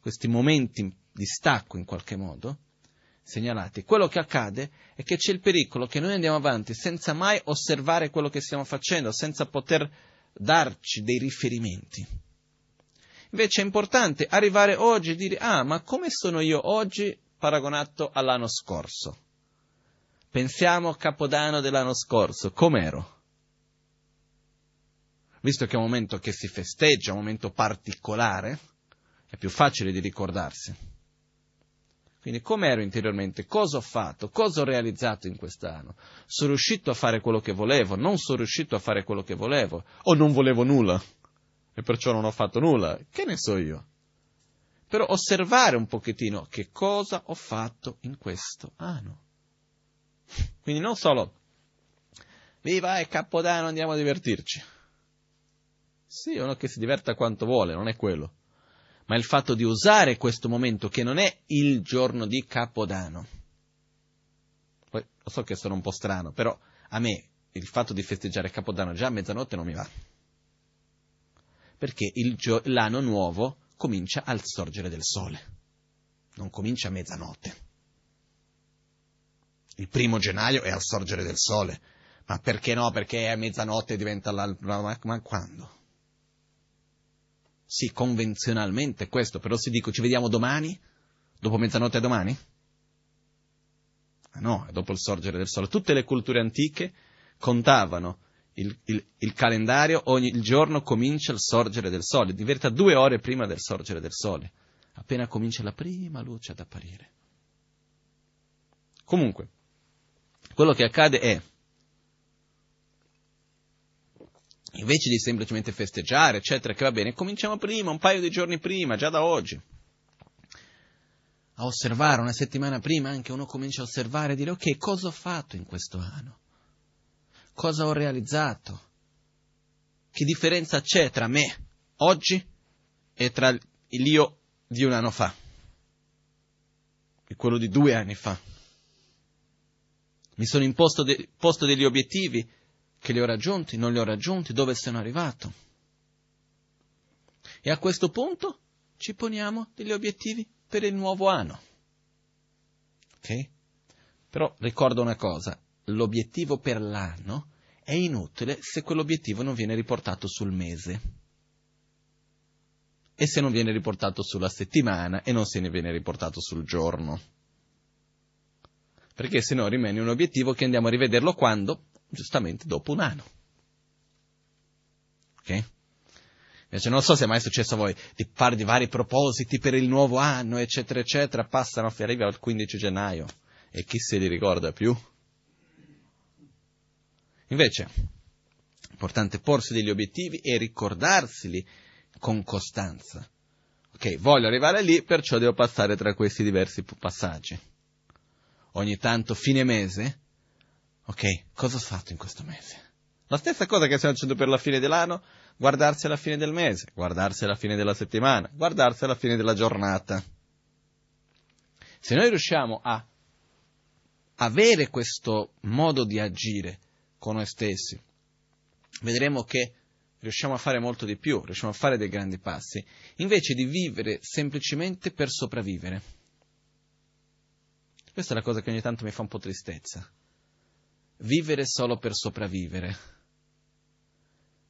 Questi momenti di stacco in qualche modo, segnalati. Quello che accade è che c'è il pericolo che noi andiamo avanti senza mai osservare quello che stiamo facendo, senza poter darci dei riferimenti. Invece è importante arrivare oggi e dire, ah, ma come sono io oggi paragonato all'anno scorso? Pensiamo a Capodanno dell'anno scorso, com'ero? Visto che è un momento che si festeggia, un momento particolare, è più facile di ricordarsi. Quindi come ero interiormente? Cosa ho fatto? Cosa ho realizzato in quest'anno? Sono riuscito a fare quello che volevo? Non sono riuscito a fare quello che volevo? O non volevo nulla? E perciò non ho fatto nulla? Che ne so io? Però osservare un pochettino che cosa ho fatto in questo anno. Quindi non solo, viva è Capodanno, andiamo a divertirci. Sì, uno che si diverta quanto vuole, non è quello ma il fatto di usare questo momento che non è il giorno di Capodanno. Poi lo so che sono un po' strano, però a me il fatto di festeggiare Capodanno già a mezzanotte non mi va. Perché gio- l'anno nuovo comincia al sorgere del sole, non comincia a mezzanotte. Il primo gennaio è al sorgere del sole, ma perché no? Perché a mezzanotte diventa l'alba, ma, ma quando? Sì, convenzionalmente questo, però se dico ci vediamo domani, dopo mezzanotte domani? Ah no, è dopo il sorgere del sole. Tutte le culture antiche contavano il, il, il calendario, ogni il giorno comincia il sorgere del sole, diventa due ore prima del sorgere del sole, appena comincia la prima luce ad apparire. Comunque, quello che accade è invece di semplicemente festeggiare, eccetera, che va bene, cominciamo prima, un paio di giorni prima, già da oggi. A osservare una settimana prima, anche uno comincia a osservare e dire ok, cosa ho fatto in questo anno? Cosa ho realizzato? Che differenza c'è tra me oggi e tra l'io di un anno fa? E quello di due anni fa? Mi sono imposto de- degli obiettivi che li ho raggiunti, non li ho raggiunti, dove sono arrivato. E a questo punto ci poniamo degli obiettivi per il nuovo anno. Ok? Però ricordo una cosa, l'obiettivo per l'anno è inutile se quell'obiettivo non viene riportato sul mese e se non viene riportato sulla settimana e non se ne viene riportato sul giorno. Perché se no rimane un obiettivo che andiamo a rivederlo quando? Giustamente dopo un anno. Ok? Invece non so se è mai successo a voi di fare di vari propositi per il nuovo anno, eccetera, eccetera, passano, arriva al 15 gennaio e chi se li ricorda più? Invece, è importante porsi degli obiettivi e ricordarseli con costanza. Ok, voglio arrivare lì, perciò devo passare tra questi diversi passaggi. Ogni tanto, fine mese, Ok, cosa ho fatto in questo mese? La stessa cosa che stiamo facendo per la fine dell'anno, guardarsi alla fine del mese, guardarsi alla fine della settimana, guardarsi alla fine della giornata. Se noi riusciamo a avere questo modo di agire con noi stessi, vedremo che riusciamo a fare molto di più, riusciamo a fare dei grandi passi, invece di vivere semplicemente per sopravvivere. Questa è la cosa che ogni tanto mi fa un po' tristezza vivere solo per sopravvivere.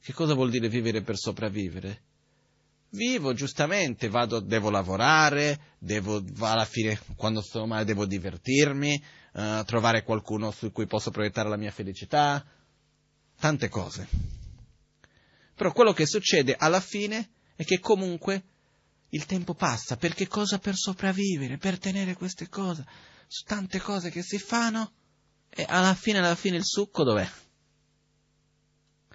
Che cosa vuol dire vivere per sopravvivere? Vivo giustamente, vado, devo lavorare, devo, alla fine, quando sto male, devo divertirmi, uh, trovare qualcuno su cui posso proiettare la mia felicità, tante cose. Però quello che succede alla fine è che comunque il tempo passa, perché cosa per sopravvivere, per tenere queste cose, tante cose che si fanno, e alla fine, alla fine il succo dov'è?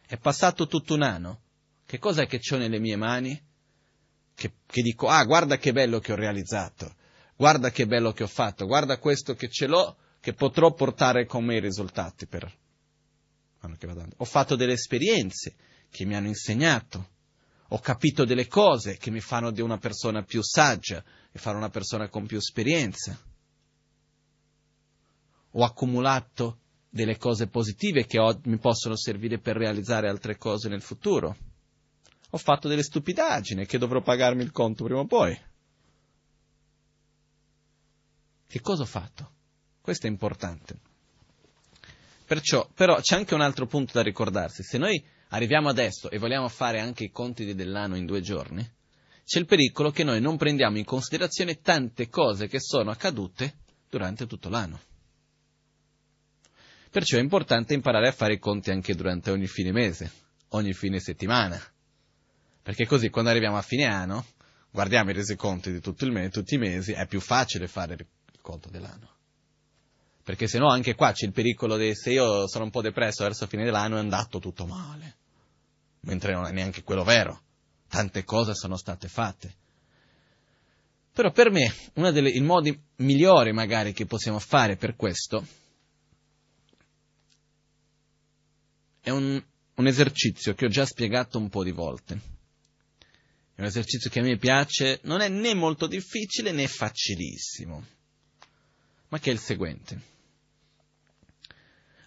È passato tutto un anno. Che cos'è che ho nelle mie mani? Che, che dico, ah, guarda che bello che ho realizzato, guarda che bello che ho fatto, guarda questo che ce l'ho, che potrò portare con me i risultati per che. Ho fatto delle esperienze che mi hanno insegnato, ho capito delle cose che mi fanno di una persona più saggia, mi fanno una persona con più esperienza. Ho accumulato delle cose positive che ho, mi possono servire per realizzare altre cose nel futuro. Ho fatto delle stupidaggini che dovrò pagarmi il conto prima o poi. Che cosa ho fatto? Questo è importante. Perciò, però c'è anche un altro punto da ricordarsi. Se noi arriviamo adesso e vogliamo fare anche i conti dell'anno in due giorni, c'è il pericolo che noi non prendiamo in considerazione tante cose che sono accadute durante tutto l'anno. Perciò è importante imparare a fare i conti anche durante ogni fine mese, ogni fine settimana. Perché così quando arriviamo a fine anno, guardiamo i resoconti di tutto il mese, tutti i mesi, è più facile fare il conto dell'anno. Perché se no anche qua c'è il pericolo di se io sono un po' depresso verso fine dell'anno è andato tutto male. Mentre non è neanche quello vero. Tante cose sono state fatte. Però per me, uno dei modi migliori magari che possiamo fare per questo è un, un esercizio che ho già spiegato un po' di volte. È un esercizio che a me piace, non è né molto difficile né facilissimo, ma che è il seguente.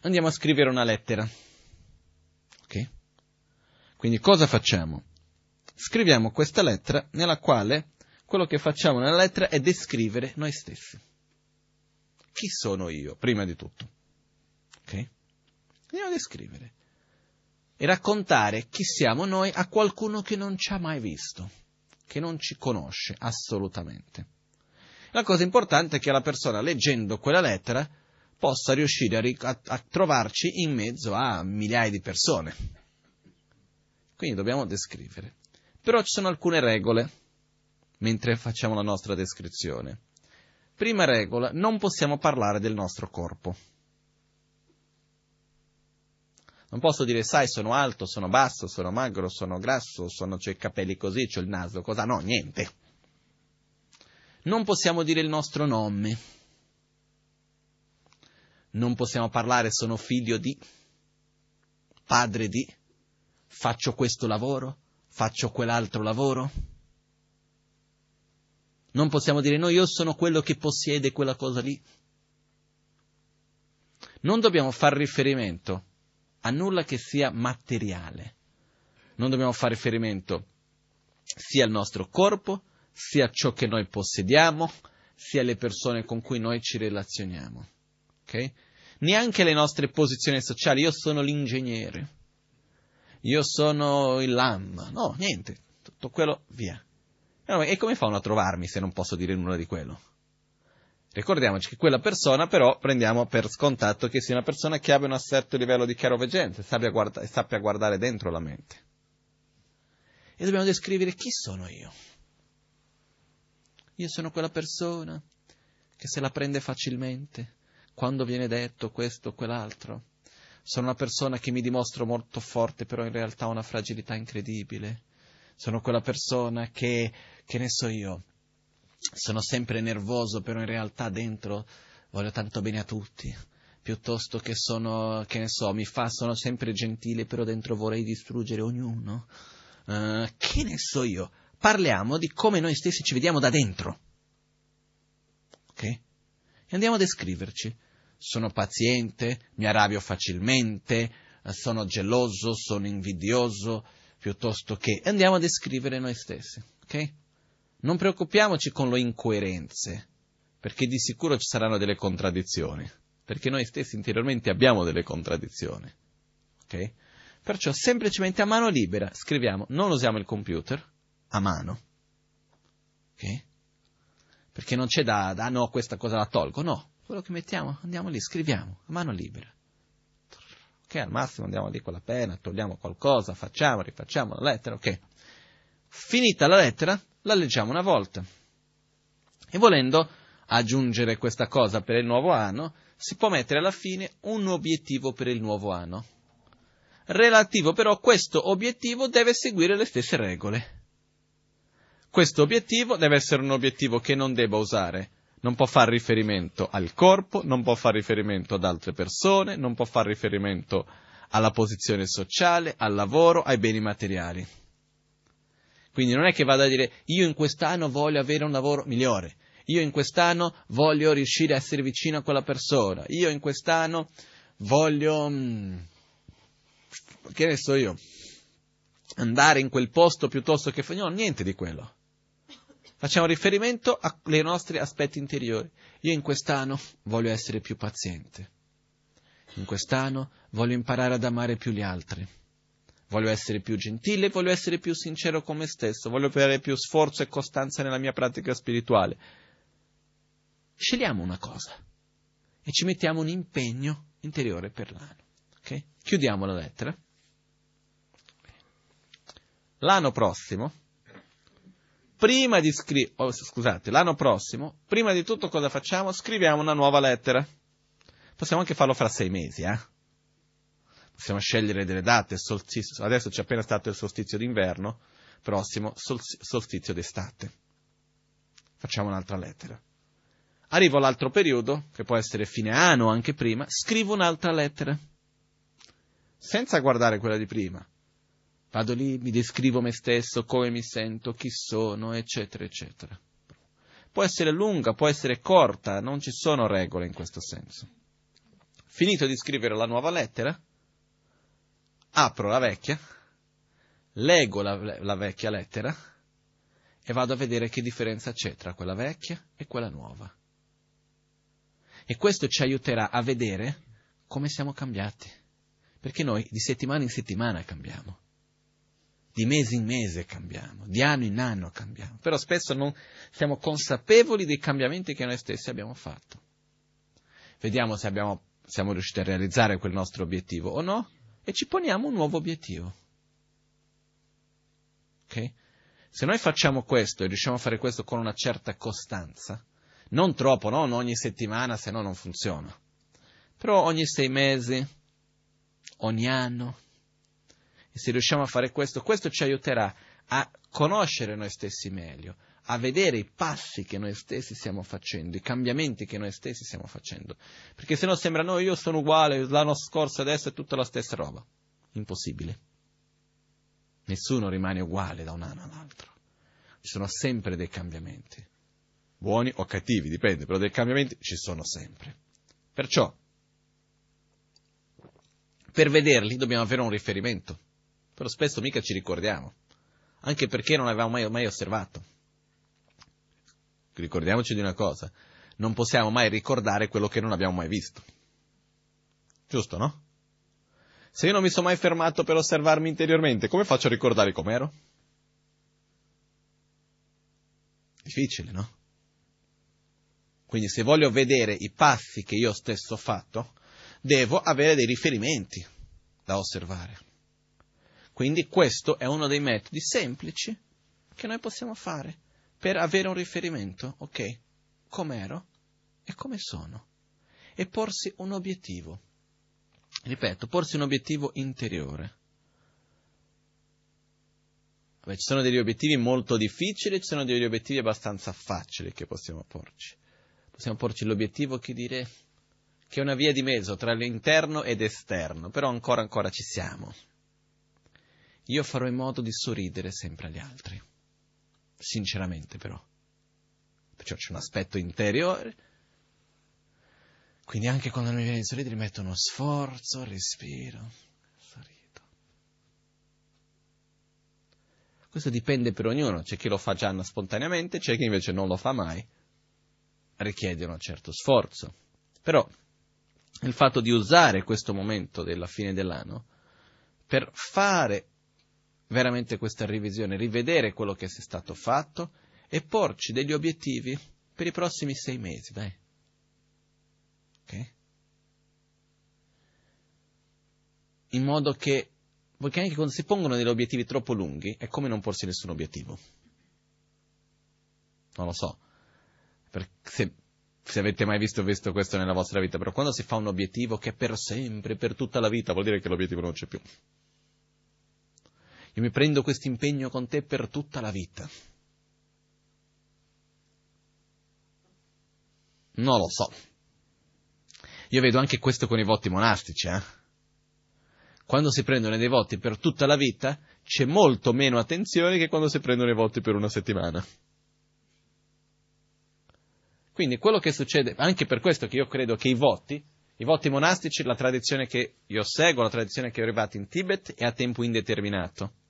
Andiamo a scrivere una lettera. Ok? Quindi cosa facciamo? Scriviamo questa lettera nella quale quello che facciamo nella lettera è descrivere noi stessi. Chi sono io, prima di tutto? Ok? Andiamo a descrivere e raccontare chi siamo noi a qualcuno che non ci ha mai visto, che non ci conosce assolutamente. La cosa importante è che la persona leggendo quella lettera possa riuscire a, ric- a, a trovarci in mezzo a migliaia di persone. Quindi dobbiamo descrivere. Però ci sono alcune regole mentre facciamo la nostra descrizione. Prima regola, non possiamo parlare del nostro corpo. Non posso dire, sai, sono alto, sono basso, sono magro, sono grasso, sono, ho i capelli così, ho il naso, cosa? No, niente. Non possiamo dire il nostro nome. Non possiamo parlare, sono figlio di, padre di, faccio questo lavoro, faccio quell'altro lavoro. Non possiamo dire, no, io sono quello che possiede quella cosa lì. Non dobbiamo far riferimento a nulla che sia materiale. Non dobbiamo fare riferimento sia al nostro corpo, sia a ciò che noi possediamo, sia alle persone con cui noi ci relazioniamo. Okay? Neanche le nostre posizioni sociali. Io sono l'ingegnere. Io sono il LAM. No, niente. Tutto quello via. E come fanno a trovarmi se non posso dire nulla di quello? Ricordiamoci che quella persona però prendiamo per scontato che sia una persona che abbia un certo livello di chiaroveggenza e sappia, guarda- sappia guardare dentro la mente. E dobbiamo descrivere chi sono io. Io sono quella persona che se la prende facilmente quando viene detto questo o quell'altro. Sono una persona che mi dimostro molto forte, però in realtà ho una fragilità incredibile. Sono quella persona che, che ne so io, sono sempre nervoso, però in realtà dentro voglio tanto bene a tutti, piuttosto che sono, che ne so, mi fa, sono sempre gentile, però dentro vorrei distruggere ognuno. Uh, che ne so io? Parliamo di come noi stessi ci vediamo da dentro. Ok? E andiamo a descriverci. Sono paziente, mi arrabbio facilmente, sono geloso, sono invidioso, piuttosto che... Andiamo a descrivere noi stessi. Ok? Non preoccupiamoci con le incoerenze, perché di sicuro ci saranno delle contraddizioni, perché noi stessi interiormente abbiamo delle contraddizioni. Ok? Perciò semplicemente a mano libera scriviamo, non usiamo il computer, a mano. Ok? Perché non c'è da, da no, questa cosa la tolgo, no. Quello che mettiamo, andiamo lì, scriviamo, a mano libera. Ok, al massimo andiamo lì con la penna, togliamo qualcosa, facciamo, rifacciamo la lettera, ok. Finita la lettera, la leggiamo una volta. E volendo aggiungere questa cosa per il nuovo anno, si può mettere alla fine un obiettivo per il nuovo anno. Relativo però questo obiettivo deve seguire le stesse regole. Questo obiettivo deve essere un obiettivo che non debba usare, non può fare riferimento al corpo, non può fare riferimento ad altre persone, non può fare riferimento alla posizione sociale, al lavoro, ai beni materiali. Quindi non è che vada a dire io in quest'anno voglio avere un lavoro migliore, io in quest'anno voglio riuscire a essere vicino a quella persona, io in quest'anno voglio, mm, che ne so io, andare in quel posto piuttosto che... No, niente di quello. Facciamo riferimento ai nostri aspetti interiori. Io in quest'anno voglio essere più paziente. In quest'anno voglio imparare ad amare più gli altri. Voglio essere più gentile, voglio essere più sincero con me stesso, voglio avere più sforzo e costanza nella mia pratica spirituale. Scegliamo una cosa e ci mettiamo un impegno interiore per l'anno. Okay? Chiudiamo la lettera. L'anno prossimo, prima di scrivere, oh, scusate, l'anno prossimo, prima di tutto cosa facciamo? Scriviamo una nuova lettera. Possiamo anche farlo fra sei mesi, eh? Possiamo scegliere delle date, solstizio, adesso c'è appena stato il solstizio d'inverno, prossimo solstizio d'estate. Facciamo un'altra lettera. Arrivo all'altro periodo, che può essere fine anno o anche prima, scrivo un'altra lettera. Senza guardare quella di prima. Vado lì, mi descrivo me stesso, come mi sento, chi sono, eccetera, eccetera. Può essere lunga, può essere corta, non ci sono regole in questo senso. Finito di scrivere la nuova lettera, apro la vecchia, leggo la, la vecchia lettera e vado a vedere che differenza c'è tra quella vecchia e quella nuova. E questo ci aiuterà a vedere come siamo cambiati. Perché noi di settimana in settimana cambiamo, di mese in mese cambiamo, di anno in anno cambiamo, però spesso non siamo consapevoli dei cambiamenti che noi stessi abbiamo fatto. Vediamo se abbiamo, siamo riusciti a realizzare quel nostro obiettivo o no e ci poniamo un nuovo obiettivo. Ok? Se noi facciamo questo e riusciamo a fare questo con una certa costanza, non troppo, non ogni settimana, se no non funziona. Però ogni sei mesi, ogni anno. E se riusciamo a fare questo, questo ci aiuterà a conoscere noi stessi meglio, a vedere i passi che noi stessi stiamo facendo, i cambiamenti che noi stessi stiamo facendo. Perché se no sembra, no, io sono uguale, l'anno scorso adesso è tutta la stessa roba. Impossibile. Nessuno rimane uguale da un anno all'altro. Ci sono sempre dei cambiamenti buoni o cattivi, dipende, però dei cambiamenti ci sono sempre. Perciò, per vederli dobbiamo avere un riferimento, però spesso mica ci ricordiamo, anche perché non avevamo mai, mai osservato. Ricordiamoci di una cosa, non possiamo mai ricordare quello che non abbiamo mai visto. Giusto, no? Se io non mi sono mai fermato per osservarmi interiormente, come faccio a ricordare com'ero? Difficile, no? Quindi se voglio vedere i passi che io stesso ho fatto, devo avere dei riferimenti da osservare. Quindi questo è uno dei metodi semplici che noi possiamo fare per avere un riferimento, ok? Com'ero e come sono. E porsi un obiettivo. Ripeto, porsi un obiettivo interiore. Beh, ci sono degli obiettivi molto difficili, ci sono degli obiettivi abbastanza facili che possiamo porci possiamo porci l'obiettivo che dire che è una via di mezzo tra l'interno ed esterno, però ancora ancora ci siamo. Io farò in modo di sorridere sempre agli altri, sinceramente però. Perciò c'è un aspetto interiore, quindi anche quando mi viene di sorridere metto uno sforzo, respiro, sorrido. Questo dipende per ognuno, c'è chi lo fa già spontaneamente, c'è chi invece non lo fa mai richiede un certo sforzo. Però il fatto di usare questo momento della fine dell'anno per fare veramente questa revisione, rivedere quello che è stato fatto e porci degli obiettivi per i prossimi sei mesi, dai. Ok? in modo che, perché anche quando si pongono degli obiettivi troppo lunghi è come non porsi nessun obiettivo. Non lo so, se, se, avete mai visto, visto questo nella vostra vita, però quando si fa un obiettivo che è per sempre, per tutta la vita, vuol dire che l'obiettivo non c'è più. Io mi prendo questo impegno con te per tutta la vita. Non lo so. Io vedo anche questo con i voti monastici, eh? Quando si prendono dei voti per tutta la vita, c'è molto meno attenzione che quando si prendono i voti per una settimana. Quindi quello che succede, anche per questo che io credo che i voti, i voti monastici, la tradizione che io seguo, la tradizione che è arrivata in Tibet, è a tempo indeterminato.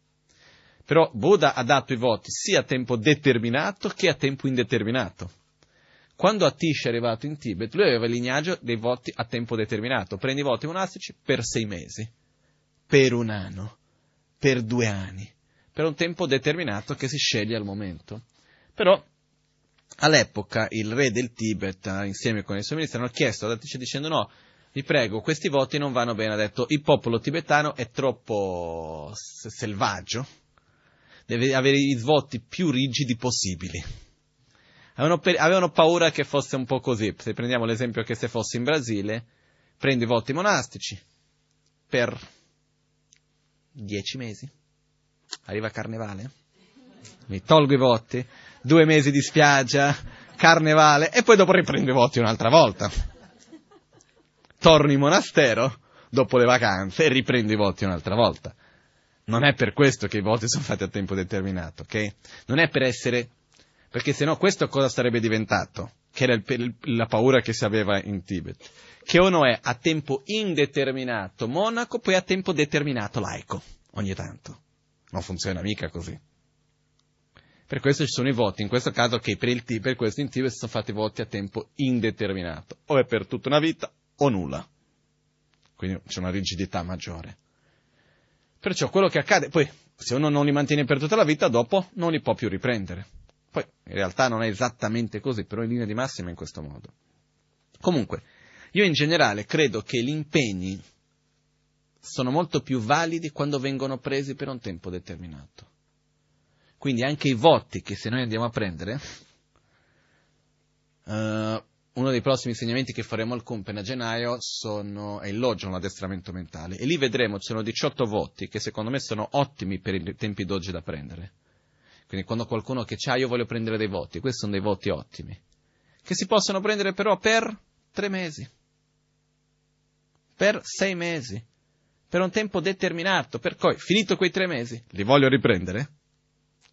Però Buddha ha dato i voti sia a tempo determinato che a tempo indeterminato. Quando Atish è arrivato in Tibet, lui aveva il lignaggio dei voti a tempo determinato. Prendi i voti monastici per sei mesi, per un anno, per due anni, per un tempo determinato che si sceglie al momento. Però all'epoca il re del Tibet, insieme con i suoi ministri, hanno chiesto ad Atish dicendo no, vi prego, questi voti non vanno bene. Ha detto il popolo tibetano è troppo selvaggio, deve avere i voti più rigidi possibili avevano, avevano paura che fosse un po' così. Se prendiamo l'esempio che se fossi in Brasile, prendo i voti monastici per dieci mesi. Arriva Carnevale, mi tolgo i voti, due mesi di spiaggia, Carnevale, e poi dopo riprendo i voti un'altra volta. Torno in monastero dopo le vacanze e riprendo i voti un'altra volta. Non è per questo che i voti sono fatti a tempo determinato, ok? Non è per essere perché se no questo cosa sarebbe diventato? Che era il, la paura che si aveva in Tibet. Che uno è a tempo indeterminato monaco, poi a tempo determinato laico, ogni tanto. Non funziona mica così. Per questo ci sono i voti, in questo caso che per, il, per questo in Tibet sono fatti voti a tempo indeterminato, o è per tutta una vita o nulla. Quindi c'è una rigidità maggiore. Perciò quello che accade, poi se uno non li mantiene per tutta la vita, dopo non li può più riprendere. Poi in realtà non è esattamente così, però in linea di massima è in questo modo. Comunque, io in generale credo che gli impegni sono molto più validi quando vengono presi per un tempo determinato. Quindi anche i voti che se noi andiamo a prendere, uh, uno dei prossimi insegnamenti che faremo al Kumpen a gennaio sono, è il Logion, l'addestramento mentale, e lì vedremo, ci sono 18 voti che secondo me sono ottimi per i tempi d'oggi da prendere. Quindi quando qualcuno che c'ha io voglio prendere dei voti, questi sono dei voti ottimi, che si possono prendere però per tre mesi, per sei mesi, per un tempo determinato, per cui finito quei tre mesi, li voglio riprendere?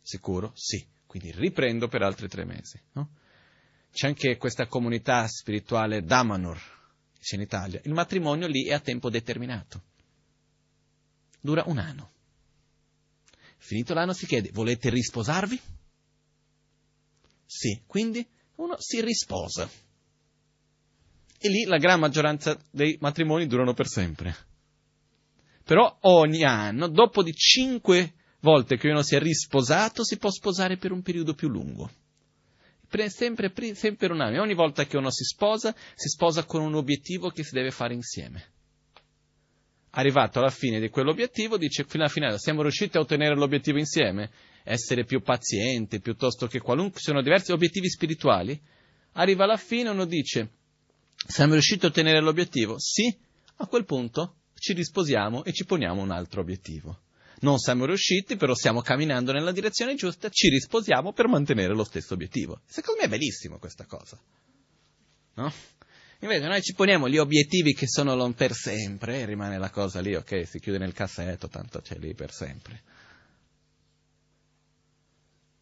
Sicuro? Sì, quindi riprendo per altri tre mesi. No? C'è anche questa comunità spirituale Damanur, c'è in Italia, il matrimonio lì è a tempo determinato, dura un anno. Finito l'anno si chiede, volete risposarvi? Sì, quindi uno si risposa. E lì la gran maggioranza dei matrimoni durano per sempre. Però ogni anno, dopo di cinque volte che uno si è risposato, si può sposare per un periodo più lungo. Sempre, sempre un anno. Ogni volta che uno si sposa, si sposa con un obiettivo che si deve fare insieme arrivato alla fine di quell'obiettivo, dice fino alla fine siamo riusciti a ottenere l'obiettivo insieme, essere più paziente piuttosto che qualunque, sono diversi obiettivi spirituali, arriva alla fine uno dice siamo riusciti a ottenere l'obiettivo? Sì, a quel punto ci risposiamo e ci poniamo un altro obiettivo. Non siamo riusciti, però stiamo camminando nella direzione giusta, ci risposiamo per mantenere lo stesso obiettivo. Secondo me è bellissimo questa cosa. No? Invece noi ci poniamo gli obiettivi che sono per sempre e rimane la cosa lì, ok, si chiude nel cassetto, tanto c'è lì per sempre.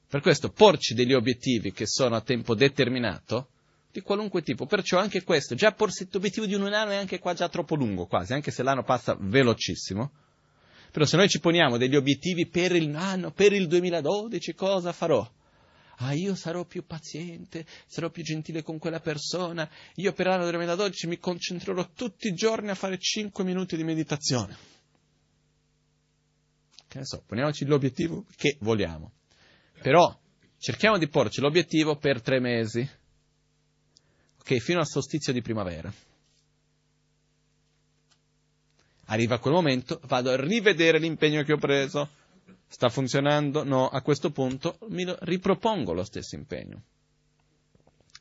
Per questo porci degli obiettivi che sono a tempo determinato, di qualunque tipo, perciò anche questo, già porsi l'obiettivo di un anno è anche qua già troppo lungo quasi, anche se l'anno passa velocissimo, però se noi ci poniamo degli obiettivi per il anno, per il 2012, cosa farò? ah io sarò più paziente, sarò più gentile con quella persona, io per l'anno 2012 mi concentrerò tutti i giorni a fare 5 minuti di meditazione. Che ne so, poniamoci l'obiettivo che vogliamo. Però cerchiamo di porci l'obiettivo per tre mesi, ok, fino al solstizio di primavera. Arriva quel momento, vado a rivedere l'impegno che ho preso. Sta funzionando? No, a questo punto mi ripropongo lo stesso impegno.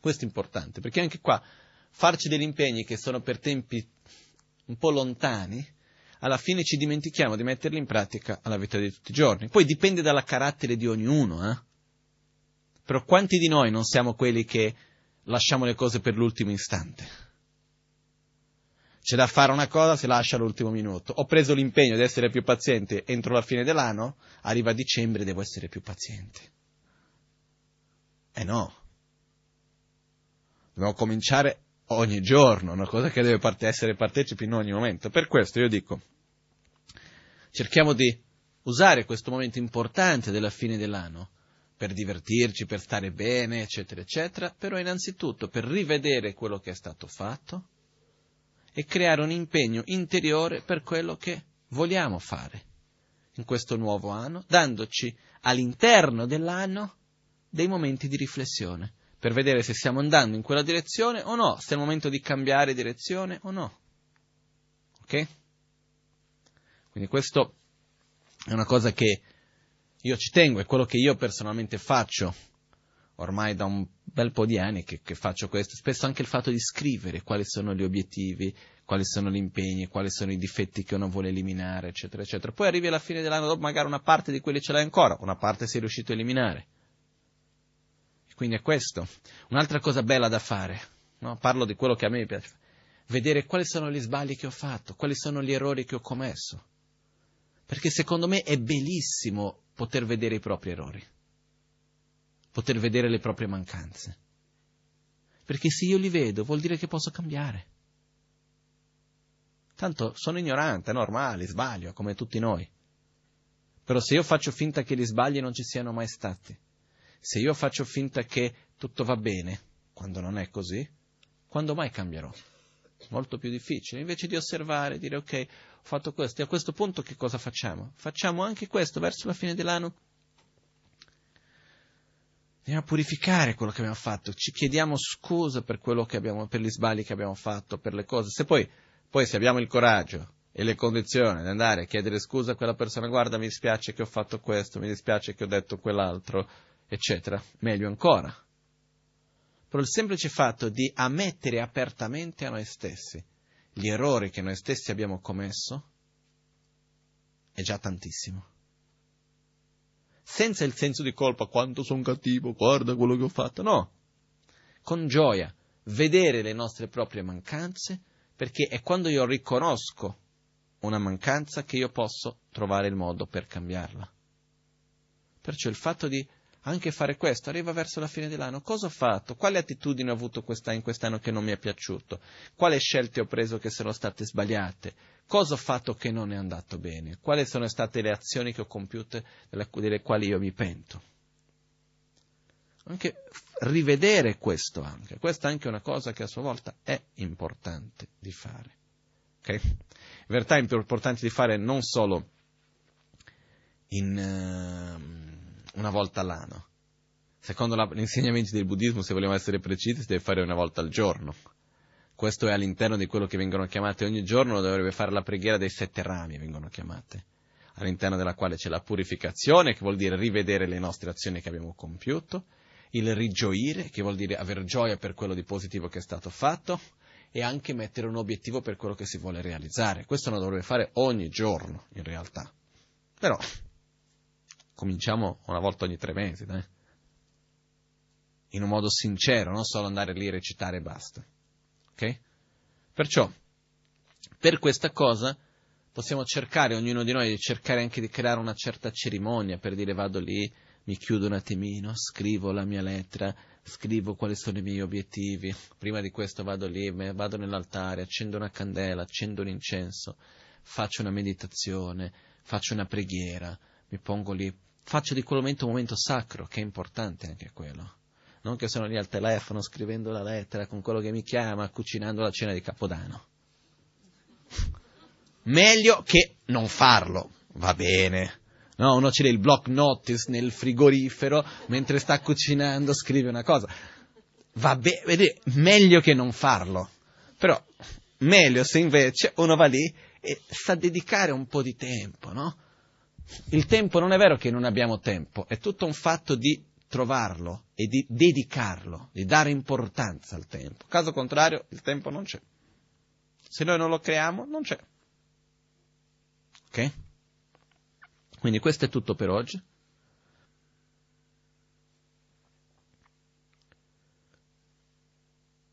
Questo è importante, perché anche qua farci degli impegni che sono per tempi un po' lontani, alla fine ci dimentichiamo di metterli in pratica alla vita di tutti i giorni. Poi dipende dal carattere di ognuno, eh? Però quanti di noi non siamo quelli che lasciamo le cose per l'ultimo istante? C'è da fare una cosa, si lascia all'ultimo minuto. Ho preso l'impegno di essere più paziente entro la fine dell'anno, arriva dicembre e devo essere più paziente. Eh no. Dobbiamo cominciare ogni giorno, una cosa che deve parte- essere partecipi in ogni momento. Per questo io dico, cerchiamo di usare questo momento importante della fine dell'anno per divertirci, per stare bene, eccetera, eccetera, però innanzitutto per rivedere quello che è stato fatto e creare un impegno interiore per quello che vogliamo fare in questo nuovo anno, dandoci all'interno dell'anno dei momenti di riflessione per vedere se stiamo andando in quella direzione o no, se è il momento di cambiare direzione o no. Ok? Quindi questo è una cosa che io ci tengo, è quello che io personalmente faccio ormai da un bel po' di anni che, che, faccio questo, spesso anche il fatto di scrivere quali sono gli obiettivi, quali sono gli impegni, quali sono i difetti che uno vuole eliminare, eccetera, eccetera. Poi arrivi alla fine dell'anno dopo, magari una parte di quelli ce l'hai ancora, una parte sei riuscito a eliminare. Quindi è questo. Un'altra cosa bella da fare, no? parlo di quello che a me piace, vedere quali sono gli sbagli che ho fatto, quali sono gli errori che ho commesso. Perché secondo me è bellissimo poter vedere i propri errori, poter vedere le proprie mancanze. Perché se io li vedo vuol dire che posso cambiare. Tanto sono ignorante, è normale, sbaglio, come tutti noi. Però se io faccio finta che gli sbagli non ci siano mai stati, se io faccio finta che tutto va bene, quando non è così, quando mai cambierò? Molto più difficile. Invece di osservare, dire ok, ho fatto questo, e a questo punto che cosa facciamo? Facciamo anche questo verso la fine dell'anno. Andiamo a purificare quello che abbiamo fatto, ci chiediamo scusa per quello che abbiamo, per gli sbagli che abbiamo fatto, per le cose. Se poi, poi se abbiamo il coraggio e le condizioni di andare a chiedere scusa a quella persona, guarda mi dispiace che ho fatto questo, mi dispiace che ho detto quell'altro, eccetera, meglio ancora. Però il semplice fatto di ammettere apertamente a noi stessi gli errori che noi stessi abbiamo commesso è già tantissimo. Senza il senso di colpa, quanto sono cattivo, guarda quello che ho fatto, no. Con gioia, vedere le nostre proprie mancanze, perché è quando io riconosco una mancanza che io posso trovare il modo per cambiarla. Perciò il fatto di anche fare questo, arriva verso la fine dell'anno, cosa ho fatto? Quale attitudine ho avuto in quest'anno che non mi è piaciuto? Quali scelte ho preso che sono state sbagliate? Cosa ho fatto che non è andato bene? Quali sono state le azioni che ho compiute delle quali io mi pento? Anche rivedere questo anche, questa è anche una cosa che a sua volta è importante di fare. Okay? In verità è importante di fare non solo in... Uh, una volta all'anno. Secondo la, gli insegnamenti del buddismo, se vogliamo essere precisi, si deve fare una volta al giorno. Questo è all'interno di quello che vengono chiamate ogni giorno, dovrebbe fare la preghiera dei sette rami, vengono chiamate, all'interno della quale c'è la purificazione, che vuol dire rivedere le nostre azioni che abbiamo compiuto, il rigioire, che vuol dire avere gioia per quello di positivo che è stato fatto, e anche mettere un obiettivo per quello che si vuole realizzare. Questo lo dovrebbe fare ogni giorno, in realtà. Però cominciamo una volta ogni tre mesi, dai. in un modo sincero, non solo andare lì a recitare e basta. Ok? Perciò, per questa cosa, possiamo cercare, ognuno di noi, di cercare anche di creare una certa cerimonia per dire vado lì, mi chiudo un attimino, scrivo la mia lettera, scrivo quali sono i miei obiettivi, prima di questo vado lì, vado nell'altare, accendo una candela, accendo un incenso, faccio una meditazione, faccio una preghiera, mi pongo lì, faccio di quel momento un momento sacro, che è importante anche quello. Non che sono lì al telefono scrivendo la lettera con quello che mi chiama, cucinando la cena di Capodanno. Meglio che non farlo, va bene. No, uno c'è il block notice nel frigorifero mentre sta cucinando, scrive una cosa. Va bene, meglio che non farlo. Però meglio se invece uno va lì e sa dedicare un po' di tempo, no? Il tempo non è vero che non abbiamo tempo, è tutto un fatto di trovarlo e di dedicarlo, di dare importanza al tempo. Caso contrario, il tempo non c'è. Se noi non lo creiamo, non c'è. Ok? Quindi questo è tutto per oggi.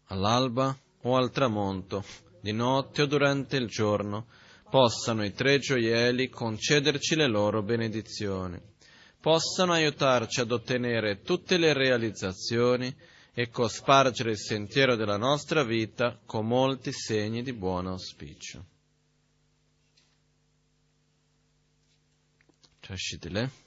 All'alba o al tramonto, di notte o durante il giorno, possano i tre gioielli concederci le loro benedizioni, possano aiutarci ad ottenere tutte le realizzazioni e cospargere il sentiero della nostra vita con molti segni di buon auspicio. Cześć, tyle.